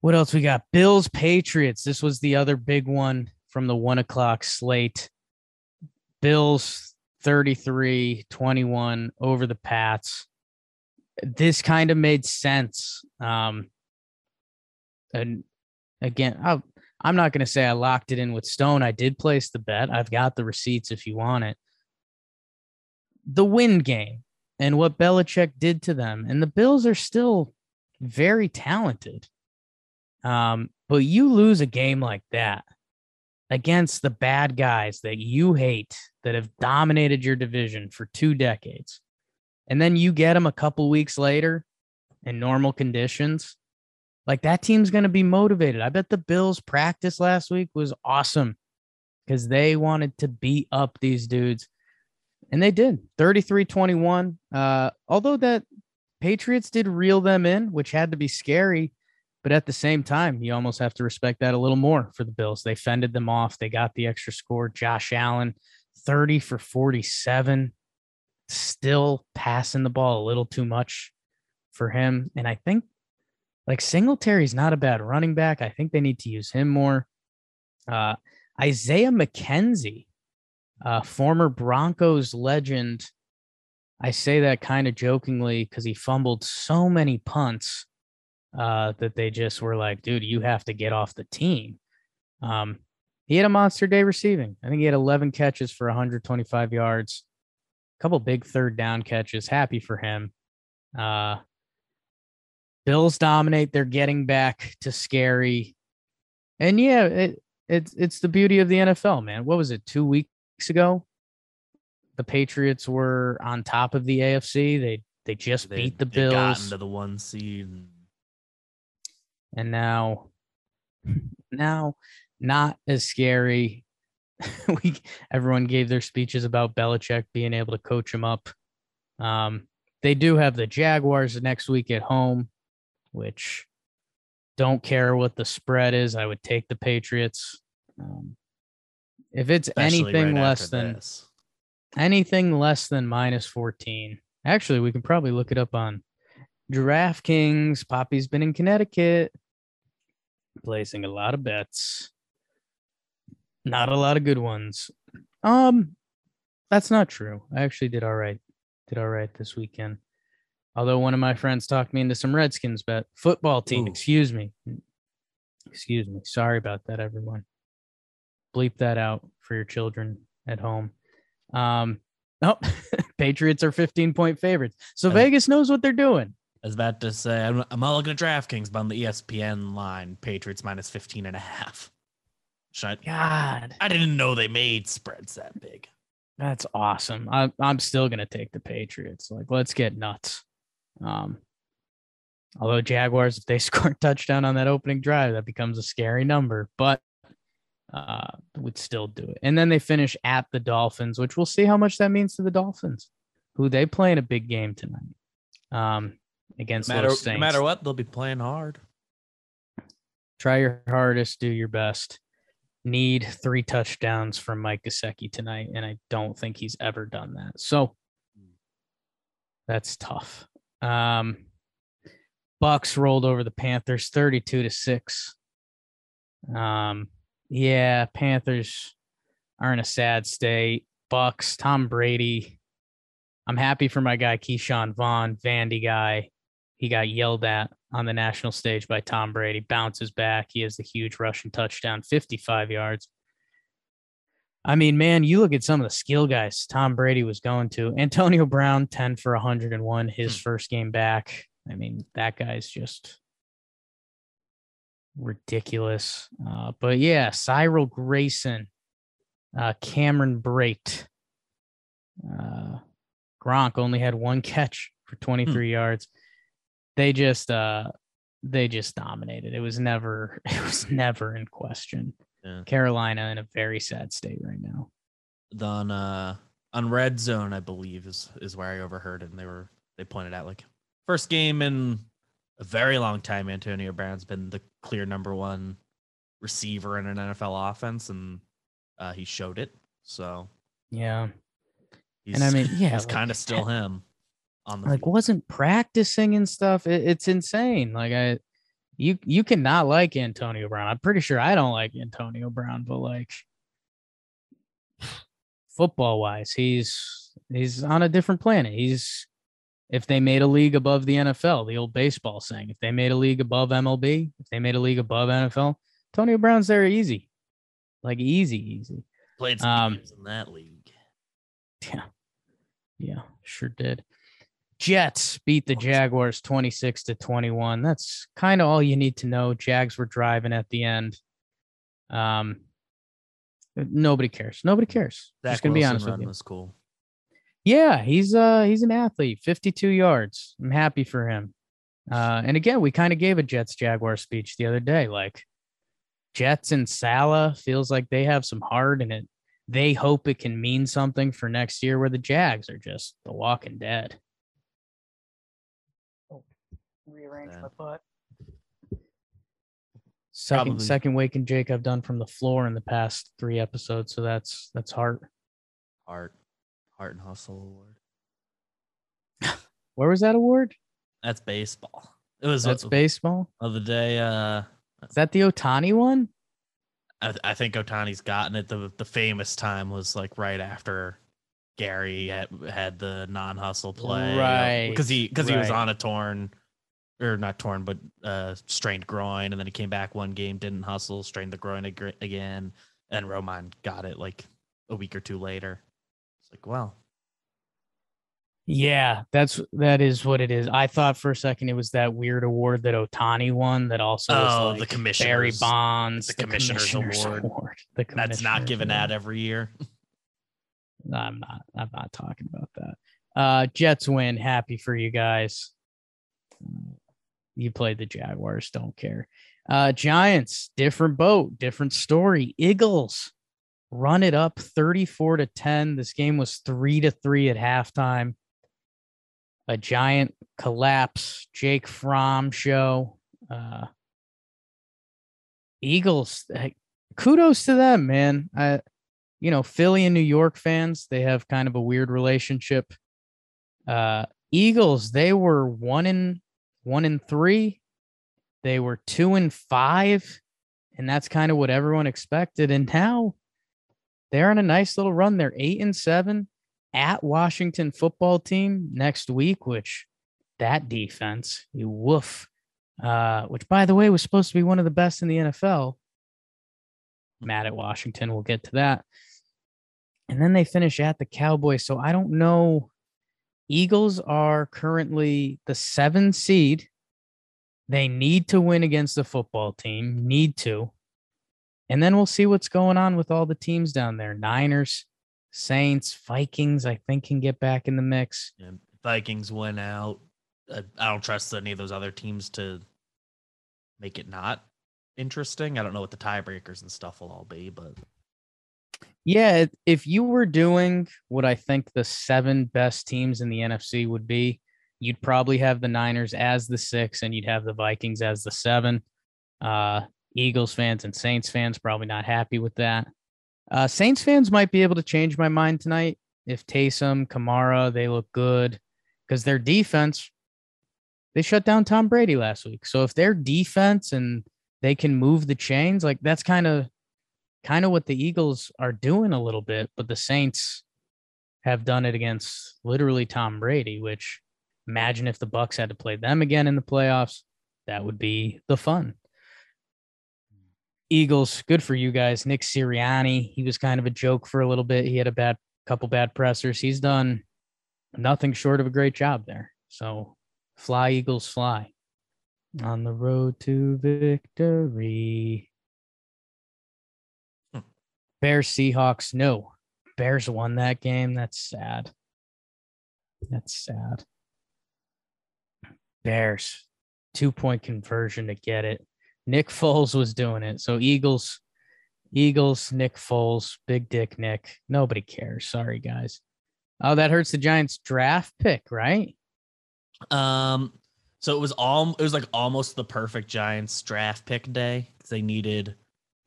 What else we got? Bills Patriots. This was the other big one from the one o'clock slate. Bills 33 21 over the Pats. This kind of made sense. Um, and again, i I'm not going to say I locked it in with Stone. I did place the bet. I've got the receipts if you want it. The win game and what Belichick did to them. And the Bills are still very talented. Um, but you lose a game like that against the bad guys that you hate that have dominated your division for two decades. And then you get them a couple weeks later in normal conditions. Like that team's going to be motivated. I bet the Bills practice last week was awesome because they wanted to beat up these dudes. And they did 33 21. Uh, although that Patriots did reel them in, which had to be scary. But at the same time, you almost have to respect that a little more for the Bills. They fended them off. They got the extra score. Josh Allen, 30 for 47, still passing the ball a little too much for him. And I think like Singletary's not a bad running back. I think they need to use him more. Uh, Isaiah McKenzie, uh, former Broncos legend. I say that kind of jokingly because he fumbled so many punts uh, that they just were like, dude, you have to get off the team. Um, he had a monster day receiving. I think he had 11 catches for 125 yards, a couple big third down catches. Happy for him. Uh, Bills dominate. They're getting back to scary. And yeah, it, it's it's the beauty of the NFL, man. What was it? Two weeks ago, the Patriots were on top of the AFC. They they just They, beat the they got Bills. into the one seed. and- and now now not as scary. we everyone gave their speeches about Belichick being able to coach him up. Um, they do have the Jaguars next week at home, which don't care what the spread is. I would take the Patriots. Um, if it's Especially anything right less than this. anything less than minus 14. Actually, we can probably look it up on DraftKings. Poppy's been in Connecticut, placing a lot of bets. Not a lot of good ones. Um, that's not true. I actually did all right. Did all right this weekend. Although one of my friends talked me into some Redskins bet. Football team, Ooh. excuse me. Excuse me. Sorry about that, everyone. Bleep that out for your children at home. Um, oh, Patriots are 15 point favorites. So Vegas knows what they're doing. I was about to say, I'm, I'm all looking at DraftKings, but on the ESPN line, Patriots minus 15 and a half. I, God, I didn't know they made spreads that big. that's awesome. I, I'm still going to take the Patriots. Like, let's get nuts. Um, although Jaguars, if they score a touchdown on that opening drive, that becomes a scary number, but uh, would still do it. And then they finish at the Dolphins, which we'll see how much that means to the Dolphins, who they play in a big game tonight. Um, against No matter, those no matter what, they'll be playing hard. try your hardest, do your best. Need three touchdowns from Mike Gesicki tonight, and I don't think he's ever done that. So that's tough. Um, Bucks rolled over the Panthers, thirty-two to six. Um, yeah, Panthers are in a sad state. Bucks, Tom Brady. I'm happy for my guy Ke'Shawn Vaughn, Vandy guy. He got yelled at on the national stage by Tom Brady, bounces back. He has the huge rushing touchdown, 55 yards. I mean, man, you look at some of the skill guys Tom Brady was going to. Antonio Brown, 10 for 101, his Hmm. first game back. I mean, that guy's just ridiculous. Uh, but yeah, Cyril Grayson, uh, Cameron Brate, uh, Gronk only had one catch for 23 yards. They just uh they just dominated. It was never it was never in question. Yeah. Carolina in a very sad state right now. on uh on red zone i believe is is where i overheard it and they were they pointed out like first game in a very long time antonio brown's been the clear number one receiver in an nfl offense and uh he showed it so Yeah. he's, And I mean, yeah, he's like, kind of still him on the Like field. wasn't practicing and stuff. It, it's insane. Like I you you cannot like Antonio Brown. I'm pretty sure I don't like Antonio Brown, but like football wise, he's he's on a different planet. He's if they made a league above the NFL, the old baseball saying, if they made a league above MLB, if they made a league above NFL, Antonio Brown's there easy. Like easy, easy. played some um, games in that league Yeah. Yeah, sure did. Jets beat the Jaguars 26 to 21. That's kind of all you need to know. Jags were driving at the end. Um nobody cares. Nobody cares. Just gonna be honest with you. was cool Yeah, he's uh he's an athlete. 52 yards. I'm happy for him. Uh and again, we kind of gave a Jets Jaguar speech the other day. Like Jets and Salah feels like they have some heart in it. They hope it can mean something for next year where the Jags are just the walking dead. Rearrange Yeah. my butt. Second Probably- second wake and Jake I've done from the floor in the past three episodes, so that's that's heart. heart heart and hustle award Where was that award? that's baseball it was That's uh, baseball. of the day uh Is that the Ohtani one? I, I think Ohtani's gotten it. The the famous time was like right after Gary had, had the non hustle play, Right, Because he because he was on a torn, or not torn, but uh strained groin, and then he came back one game, didn't hustle, strained the groin ag- again, and Roman got it like a week or two later. It's like, well, Yeah, that's that is what it is. I thought for a second it was that weird award that Ohtani won that also Oh, like the Barry commissioners- Bonds, the commissioners award. The that's not given award. out every year. No, I'm not. I'm not talking about that. Uh, Jets win. Happy for you guys. You played the Jaguars. Don't care. Uh, Giants, different boat, different story. Eagles run it up 34 to 10. This game was three to three at halftime. A giant collapse. Jake Fromm show. Uh, Eagles, kudos to them, man. I, you know, Philly and New York fans, they have kind of a weird relationship. Uh, Eagles, they were one in one in three. They were two and five, and that's kind of what everyone expected. And now they're on a nice little run. They're eight and seven at Washington football team next week, which that defense, you woof. Uh, which by the way was supposed to be one of the best in the NFL. Mad at Washington. We'll get to that. And then they finish at the Cowboys. So I don't know. Eagles are currently the seven seed. They need to win against the football team, need to. And then we'll see what's going on with all the teams down there. Niners, Saints, Vikings, I think can get back in the mix. Yeah, Vikings went out. I, I don't trust any of those other teams to make it not interesting. I don't know what the tiebreakers and stuff will all be, but yeah, if you were doing what I think the seven best teams in the NFC would be, you'd probably have the Niners as the six, and you'd have the Vikings as the seven. Uh, Eagles fans and Saints fans probably not happy with that. Uh, Saints fans might be able to change my mind tonight if Taysom, Kamara, they look good because their defense, they shut down Tom Brady last week. So if their defense and they can move the chains, like that's kind of kind of what the Eagles are doing a little bit, but the Saints have done it against literally Tom Brady, which imagine if the Bucks had to play them again in the playoffs. That would be the fun. Eagles, good for you guys. Nick Sirianni, he was kind of a joke for a little bit. He had a bad couple bad pressers. He's done nothing short of a great job there. So fly, Eagles, fly. On the road to victory. Bears Seahawks. No, Bears won that game. That's sad. That's sad. Bears, two point conversion to get it. Nick Foles was doing it. So Eagles, Eagles, Nick Foles, Big Dick Nick. Nobody cares. Sorry, guys. Oh, that hurts the Giants draft pick, right? Um, so it was all it was like almost the perfect Giants draft pick day because they needed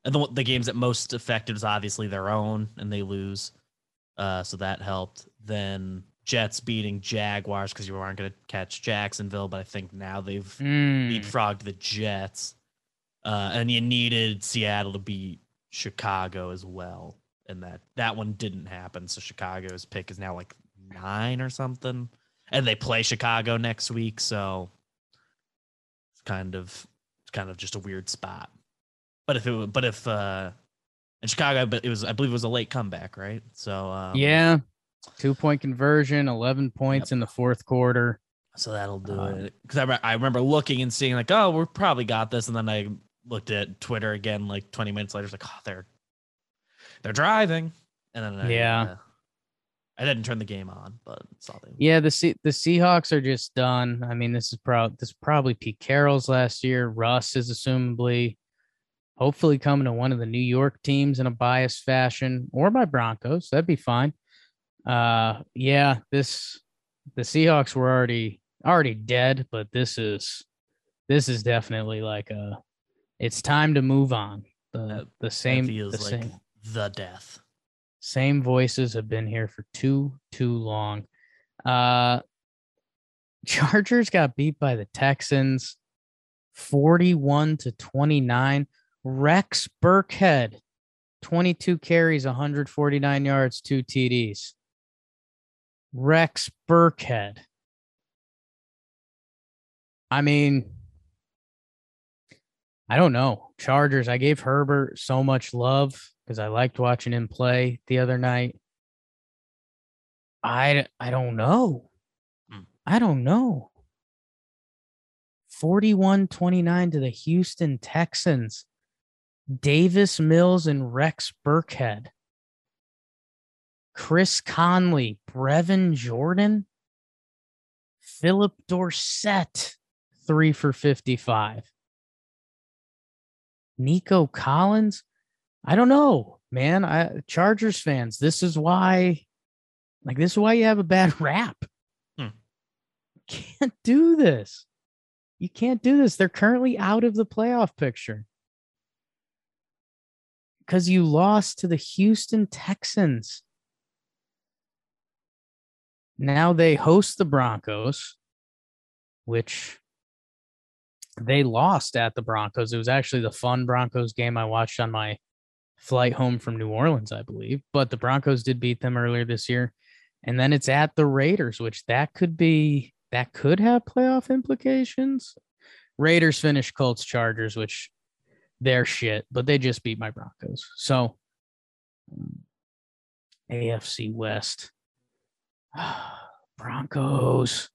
and the, the games that most affected was obviously their own, and they lose. Uh, so that helped. Then Jets beating Jaguars because you aren't going to catch Jacksonville, but I think now they've Mm. leapfrogged the Jets. Uh, and you needed Seattle to beat Chicago as well, and that that one didn't happen. So Chicago's pick is now like nine or something, and they play Chicago next week. So it's kind of it's kind of just a weird spot. But if it but if uh in Chicago, but it was I believe it was a late comeback, right? So um, yeah. Two point conversion, 11 points in the fourth quarter. So that'll do Uh, it. Because I, re- I remember looking and seeing like, oh, we're probably got this, and then I looked at Twitter again like 20 minutes later. It's like, oh, they're they're driving, and then I, Yeah. uh, I didn't turn the game on, but. Yeah, the Se- the Seahawks are just done. I mean, this is proud. This is probably Pete Carroll's last year. Russ is assumably, hopefully, coming to one of the New York teams in a biased fashion, or my Broncos. That'd be fine. Uh, yeah, this the Seahawks were already already dead, but this is this is definitely like a. It's time to move on. The the same the like same the death. same voices have been here for too too long. Uh Chargers got beat by the Texans 41 to 29. Rex Burkhead 22 carries, 149 yards, 2 TDs. Rex Burkhead. I mean, I don't know. Chargers, I gave Herbert so much love because I liked watching him play the other night. I I don't know. Hmm. I don't know. 41-29 to the Houston Texans. Davis Mills and Rex Burkhead. Chris Conley, Brevin Jordan, Philip Dorsett, three for 55. Nico Collins. I don't know, man. I Chargers fans, this is why like this is why you have a bad rap. Hmm. Can't do this. You can't do this. They're currently out of the playoff picture. Because you lost to the Houston Texans. Now they host the Broncos, which they lost at the Broncos. It was actually the fun Broncos game I watched on my flight home from New Orleans, I believe. But the Broncos did beat them earlier this year. And then it's at the Raiders, which that could be that could have playoff implications. Raiders finish Colts Chargers, which they're shit, but they just beat my Broncos. So AFC West. Broncos.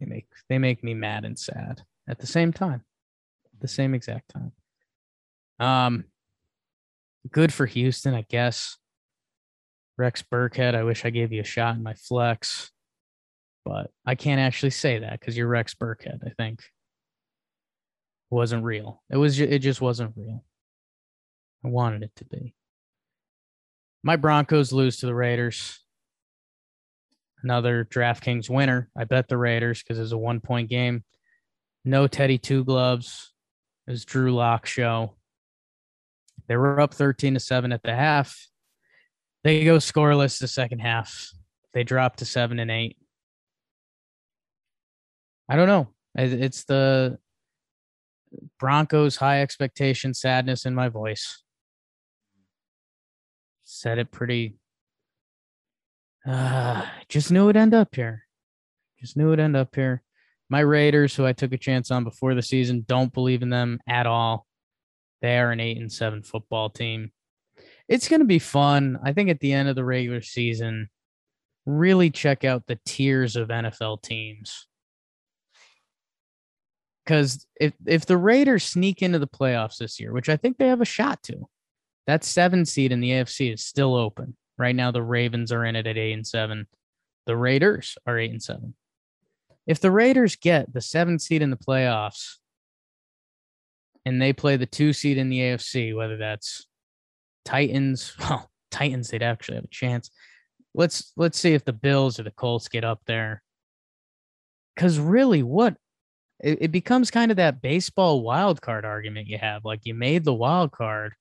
They make they make me mad and sad at the same time. At the same exact time. Um good for Houston, I guess. Rex Burkhead, I wish I gave you a shot in my flex, but I can't actually say that because you're Rex Burkhead, I think. Wasn't real. It was it just wasn't real. I wanted it to be. My Broncos lose to the Raiders. Another DraftKings winner. I bet the Raiders because it's a one point game. No Teddy Two Gloves. It Drew Lock show. They were up 13 to 7 at the half. They go scoreless the second half. They drop to 7 and 8. I don't know. It's the Broncos high expectation sadness in my voice. Said it pretty uh, just knew it'd end up here. Just knew it'd end up here. My Raiders, who I took a chance on before the season, don't believe in them at all. They are an eight and seven football team. It's going to be fun. I think at the end of the regular season, really check out the tiers of NFL teams. Because if if the Raiders sneak into the playoffs this year, which I think they have a shot to, that seven seed in the AFC is still open. Right now, the Ravens are in it at eight and seven. The Raiders are eight and seven. If the Raiders get the seven seed in the playoffs and they play the two seed in the AFC, whether that's Titans, well, Titans, they'd actually have a chance. Let's let's see if the Bills or the Colts get up there. Cause really, what it, it becomes kind of that baseball wild card argument you have. Like you made the wild card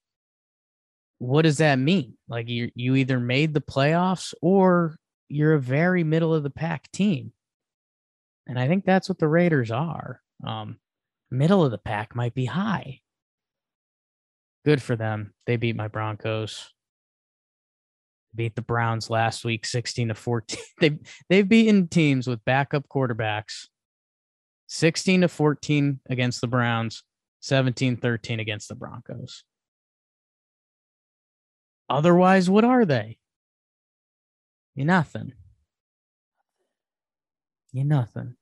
what does that mean? Like you you either made the playoffs or you're a very middle of the pack team. And I think that's what the Raiders are. Um, middle of the pack might be high. Good for them. They beat my Broncos. Beat the Browns last week 16 to 14. they they've beaten teams with backup quarterbacks 16 to 14 against the Browns, 17-13 against the Broncos. Otherwise, what are they? You're nothing. You're nothing.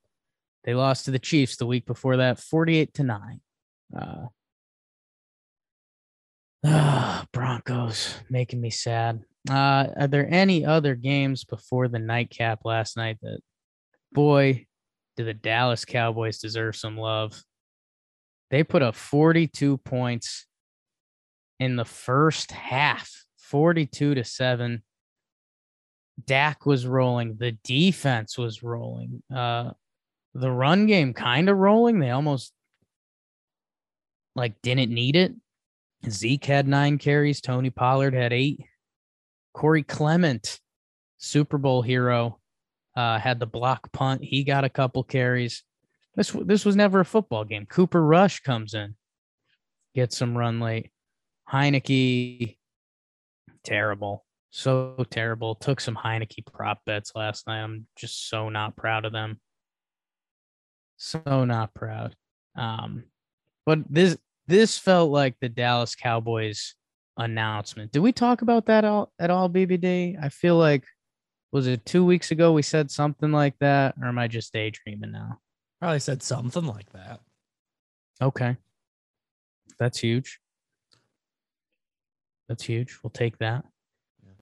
They lost to the Chiefs the week before that, 48 to 9. Uh, uh, Broncos making me sad. Uh, are there any other games before the nightcap last night that, boy, do the Dallas Cowboys deserve some love? They put up 42 points in the first half 42 to 7. Dak was rolling. The defense was rolling. Uh, the run game kind of rolling. They almost like didn't need it. Zeke had nine carries. Tony Pollard had eight. Corey Clement, Super Bowl hero, uh, had the block punt. He got a couple carries. This this was never a football game. Cooper Rush comes in, gets some run late. Heinicke terrible. So terrible. Took some Heinicke prop bets last night. I'm just so not proud of them. So not proud. Um, but this this felt like the Dallas Cowboys announcement. Did we talk about that all, at all, BBD? I feel like was it two weeks ago we said something like that, or am I just daydreaming now? Probably said something like that. Okay. That's huge. That's huge. We'll take that.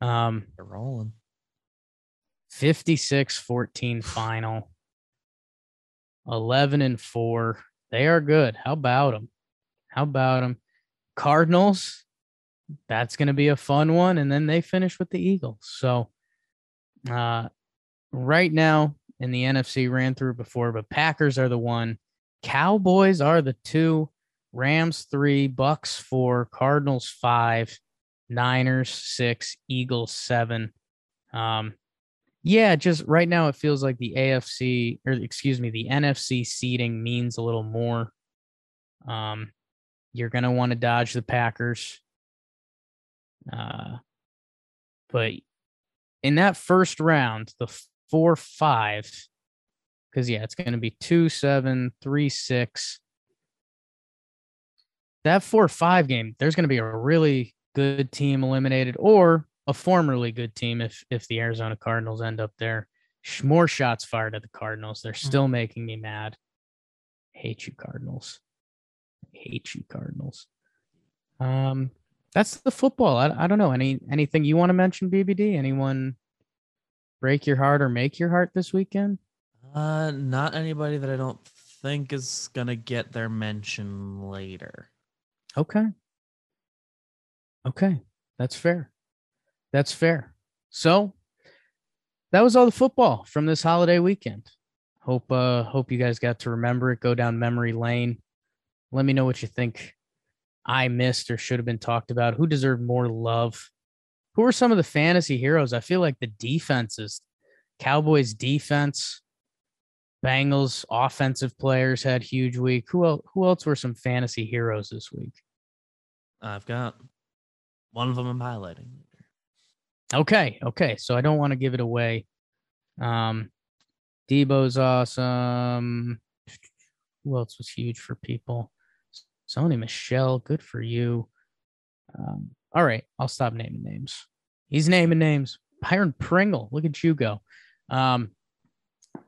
Um, They're rolling. 56 14 final. 11 and 4. They are good. How about them? How about them? Cardinals, that's going to be a fun one. And then they finish with the Eagles. So, uh, right now in the NFC ran through before, but Packers are the one, Cowboys are the two, Rams three, Bucks four, Cardinals five, Niners six, Eagles seven. Um, yeah, just right now it feels like the AFC or excuse me, the NFC seating means a little more. Um, you're gonna want to dodge the Packers. Uh, but in that first round, the four five, because yeah, it's gonna be two seven three six. That four five game, there's gonna be a really good team eliminated, or a formerly good team if if the Arizona Cardinals end up there. More shots fired at the Cardinals. They're still mm-hmm. making me mad. I hate you, Cardinals. I hate you, Cardinals. Um, that's the football. I, I don't know any anything you want to mention, BBD. Anyone break your heart or make your heart this weekend? Uh, not anybody that I don't think is gonna get their mention later. Okay. Okay, that's fair. That's fair. So that was all the football from this holiday weekend. Hope uh hope you guys got to remember it, go down memory lane. Let me know what you think I missed or should have been talked about. Who deserved more love? Who are some of the fantasy heroes? I feel like the defenses, Cowboys defense, Bengals offensive players had huge week. Who else, who else were some fantasy heroes this week? I've got one of them I'm highlighting. Okay, okay. So I don't want to give it away. Um, Deebo's awesome. Who else was huge for people? Sony Michel, good for you. Um, all right, I'll stop naming names. He's naming names. Byron Pringle, look at you go. Um,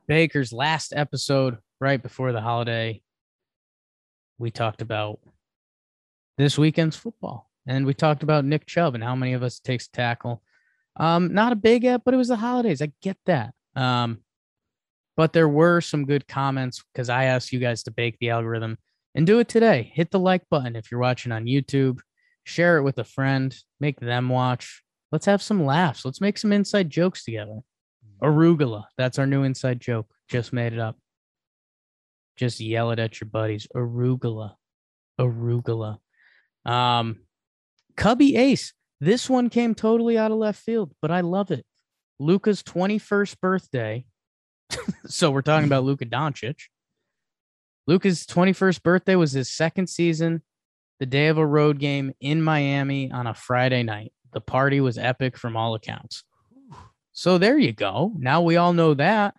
Baker's last episode right before the holiday, we talked about this weekend's football, and we talked about Nick Chubb and how many of us takes tackle. Um, not a big app, but it was the holidays. I get that. Um, but there were some good comments because I asked you guys to bake the algorithm and do it today. Hit the like button if you're watching on YouTube. Share it with a friend. Make them watch. Let's have some laughs. Let's make some inside jokes together. Arugula. That's our new inside joke. Just made it up. Just yell it at your buddies. Arugula. Arugula. Um, Cubby Ace. This one came totally out of left field, but I love it. Luka's 21st birthday. so we're talking about Luka Doncic. Luka's 21st birthday was his second season, the day of a road game in Miami on a Friday night. The party was epic from all accounts. So there you go. Now we all know that.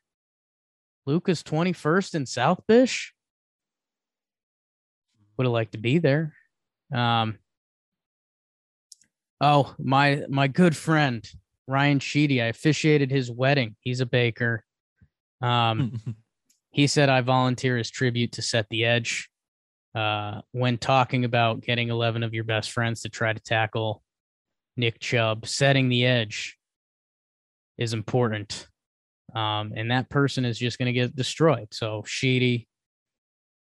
Luka's 21st in South Beach. Would have liked to be there. Um, oh, my my good friend Ryan Sheedy. I officiated his wedding. He's a baker. Um, he said I volunteer as tribute to set the edge. Uh, when talking about getting 11 of your best friends to try to tackle Nick Chubb, setting the edge is important. Um, and that person is just going to get destroyed. So Sheedy,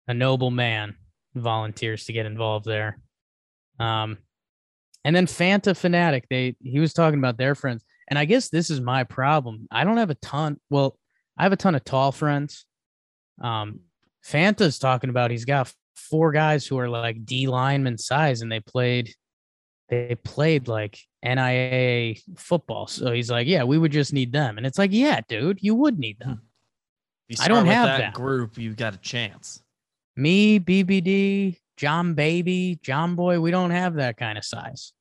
a noble man, volunteers to get involved there. Um, and then Fanta Fanatic, they he was talking about their friends, and I guess this is my problem. I don't have a ton. Well, I have a ton of tall friends, um, Fanta's talking about he's got four guys who are like D lineman size, and they played they played like NIA football. So he's like, yeah, we would just need them, and it's like, yeah, dude, you would need them. I don't have that, that group. You've got a chance. Me, BBD, John Baby, John Boy, we don't have that kind of size.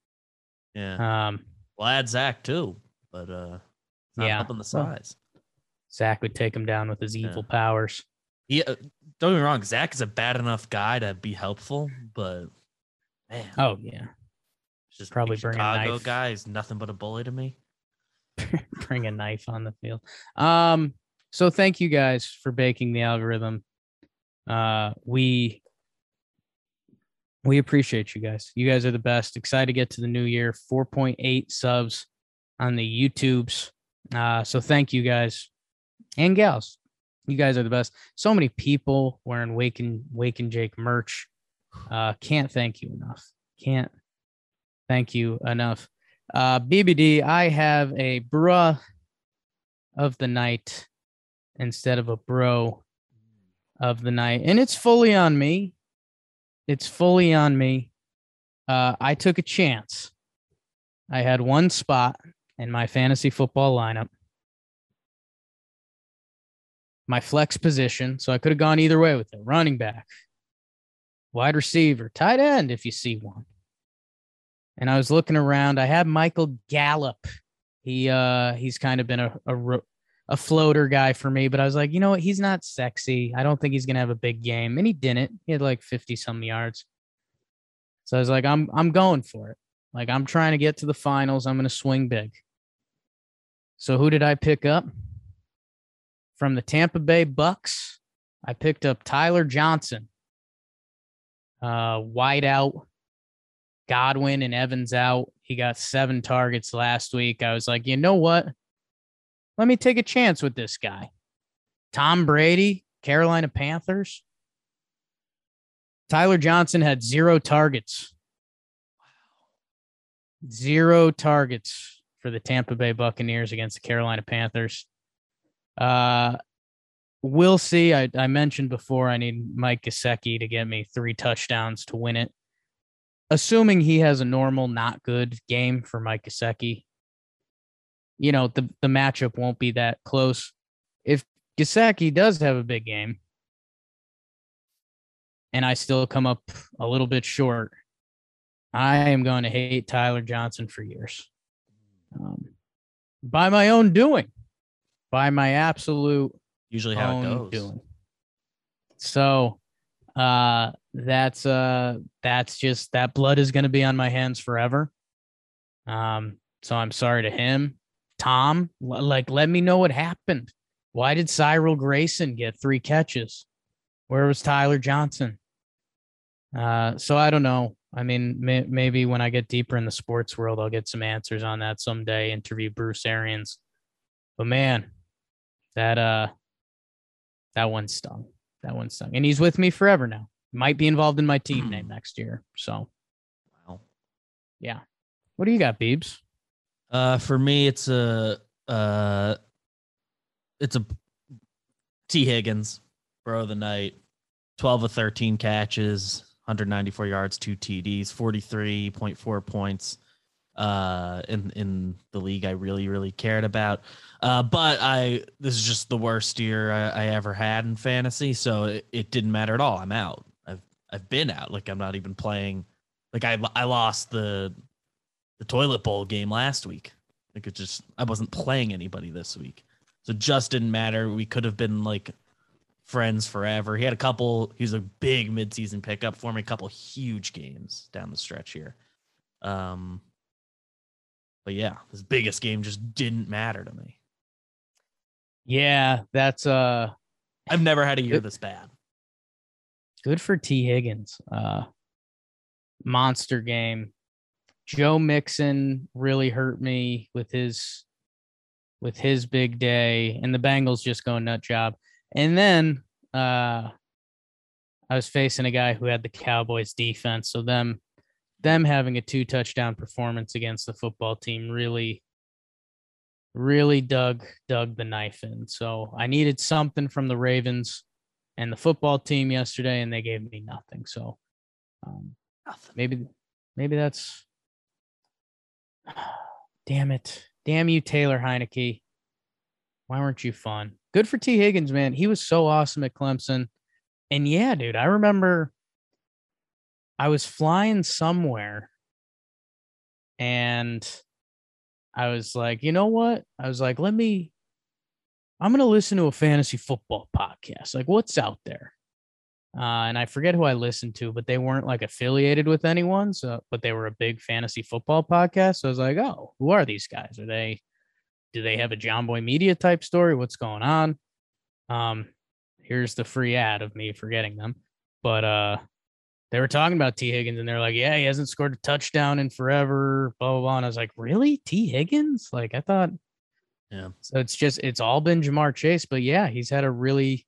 Yeah. Um. Well, had Zach too, but uh, yeah, up on the size. Zach would take him down with his evil yeah. powers. Yeah, uh, don't get me wrong. Zach is a bad enough guy to be helpful, but man, oh yeah, just probably bring Chicago a knife. guy is nothing but a bully to me. bring a knife on the field. Um, so thank you guys for baking the algorithm. Uh, we we appreciate you guys. You guys are the best. Excited to get to the new year. 4.8 subs on the YouTubes. Uh, so thank you guys and gals. You guys are the best. So many people wearing Wake and Wake and Jake merch. Uh, can't thank you enough. Can't thank you enough. Uh, BBD, I have a bruh of the night instead of a bro of the night, and it's fully on me. It's fully on me. Uh, I took a chance. I had one spot in my fantasy football lineup, my flex position, so I could have gone either way with it running back, wide receiver, tight end, if you see one. And I was looking around. I had Michael Gallup. He uh he's kind of been a, a a floater guy for me, but I was like, you know what? He's not sexy. I don't think he's gonna have a big game, and he didn't. He had like fifty some yards. So I was like, I'm I'm going for it. Like I'm trying to get to the finals. I'm gonna swing big. So who did I pick up? From the Tampa Bay Bucks, I picked up Tyler Johnson. Uh, wide out. Godwin and Evans out. He got seven targets last week. I was like, you know what? Let me take a chance with this guy. Tom Brady, Carolina Panthers. Tyler Johnson had zero targets. Zero targets for the Tampa Bay Buccaneers against the Carolina Panthers. Uh, we'll see. I, I mentioned before I need Mike Gesicki to get me three touchdowns to win it. Assuming he has a normal, not good game for Mike Gesicki, you know, the, the matchup won't be that close. If Gesicki does have a big game and I still come up a little bit short, I am going to hate Tyler Johnson for years. Um, by my own doing, by my absolute Usually how it goes. doing. So uh that's uh that's just that blood is gonna be on my hands forever. Um, so I'm sorry to him. Tom, l- like let me know what happened. Why did Cyril Grayson get three catches? Where was Tyler Johnson? Uh, so I don't know. I mean, may- maybe when I get deeper in the sports world, I'll get some answers on that someday. Interview Bruce Arians, but man, that uh, that one stung. That one stung, and he's with me forever now. Might be involved in my team name next year. So Wow. yeah, what do you got, Beebs? Uh, for me, it's a uh, it's a Tee Higgins, bro of the night, twelve of thirteen catches, 194 yards, two TDs, 43.4 points. Uh, in in the league, I really really cared about. Uh, but I this is just the worst year I, I ever had in fantasy, so it, it didn't matter at all. I'm out. I've I've been out. Like I'm not even playing. Like I I lost the the toilet bowl game last week. Like it just I wasn't playing anybody this week. So just didn't matter. We could have been like friends forever. He had a couple, he's a big midseason pickup for me, a couple huge games down the stretch here. Um but yeah, this biggest game just didn't matter to me. Yeah, that's uh I've never had a year It- this bad. good for Tee Higgins. Uh monster game. Joe Mixon really hurt me with his with his big day and the Bengals just go nut job. And then uh I was facing a guy who had the Cowboys defense, so them them having a two touchdown performance against the football team really really dug dug the knife in. So I needed something from the Ravens and the football team yesterday, and they gave me nothing. So um, Nothing. maybe maybe that's damn it. Damn you, Taylor Heinicke. Why weren't you fun? Good for Tee Higgins, man. He was so awesome at Clemson. And yeah, dude, I remember I was flying somewhere and I was like, you know what? I was like, let me, I'm going to listen to a fantasy football podcast. Like, what's out there? Uh, and I forget who I listened to, but they weren't like affiliated with anyone. So, but they were a big fantasy football podcast. So I was like, oh, who are these guys? Are they, do they have a Jomboy Media type story? What's going on? Um, here's the free ad of me forgetting them. But uh, they were talking about Tee Higgins and they're like, yeah, he hasn't scored a touchdown in forever, blah, blah, blah. And I was like, really? Tee Higgins? Like, I thought, Yeah. so it's just, it's all been Ja'Marr Chase. But yeah, he's had a really,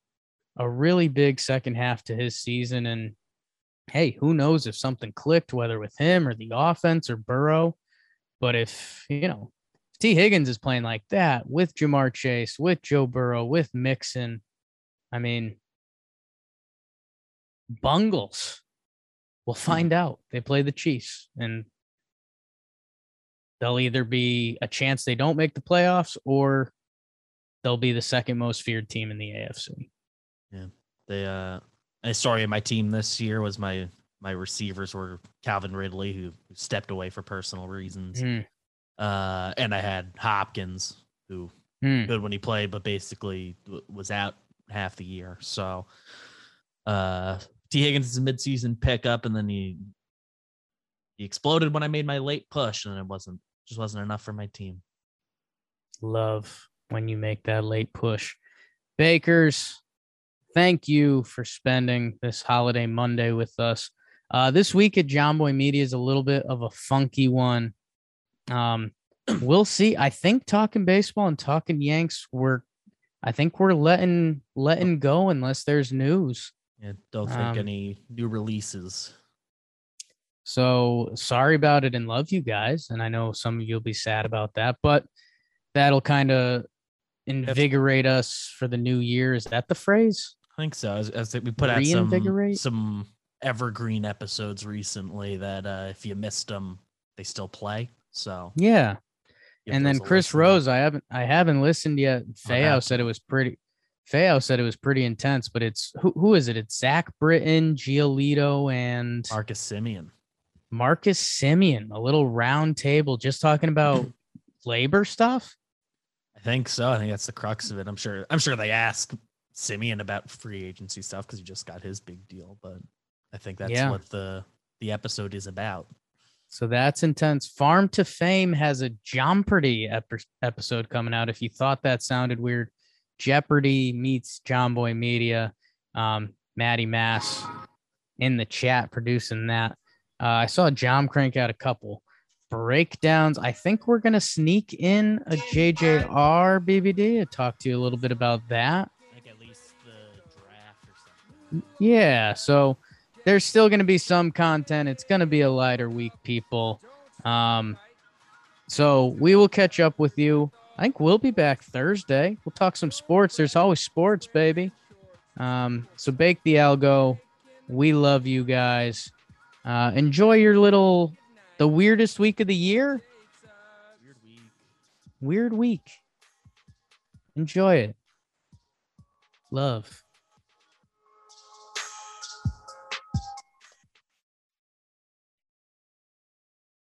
a really big second half to his season. And hey, who knows if something clicked, whether with him or the offense or Burrow. But if, you know, if Tee Higgins is playing like that with Ja'Marr Chase, with Joe Burrow, with Mixon, I mean, Bungles. We'll find out. They play the Chiefs and they'll either be a chance they don't make the playoffs or they'll be the second most feared team in the AFC. Yeah. They uh a story my team this year was my my receivers were Calvin Ridley, who, stepped away for personal reasons. Mm, Uh and I had Hopkins, who mm. good when he played, but basically w- was out half the year. So uh Tee Higgins is a midseason pickup, and then he he exploded when I made my late push, and it wasn't just wasn't enough for my team. Love when you make that late push. Bakers, thank you for spending this holiday Monday with us. Uh, this week at Jomboy Media is a little bit of a funky one. Um, we'll see. I think talking baseball and talking Yanks, we're I think we're letting letting go unless there's news. Yeah, don't think Um, any new releases. So sorry about it and love you guys. And I know some of you'll be sad about that, but that'll kind of invigorate us for the new year. Is that the phrase? I think so. As, as we put out some some evergreen episodes recently that uh, if you missed them, they still play. So Yeah. and then Chris. Rose, I haven't I haven't listened yet. Fayao have said it was pretty Fayao said it was pretty intense, but it's who who is it? It's Zach Britton, Giolito, and Marcus Semien. Marcus Semien, a little round table just talking about labor stuff. I think so. I think that's the crux of it. I'm sure. I'm sure they ask Semien about free agency stuff because he just got his big deal. But I think that's Yeah. what the the episode is about. So that's intense. Farm to Fame has a Jeopardy ep- episode coming out. If you thought that sounded weird, Jeopardy meets Jomboy Media. Um, Maddie Mass in the chat producing that. Uh, I saw John crank out a couple breakdowns. I think we're gonna sneak in a JJR BBD to talk to you a little bit about that. I think at least the draft or something. Yeah, so there's still to be some content. It's to be a lighter week, people. Um, so we will catch up with you. I think we'll be back Thursday. We'll talk some sports. There's always sports, baby. Um, so bake the algo. We love you guys. Uh, enjoy your little, the weirdest week of the year. Weird week. Weird week. Enjoy it. Love.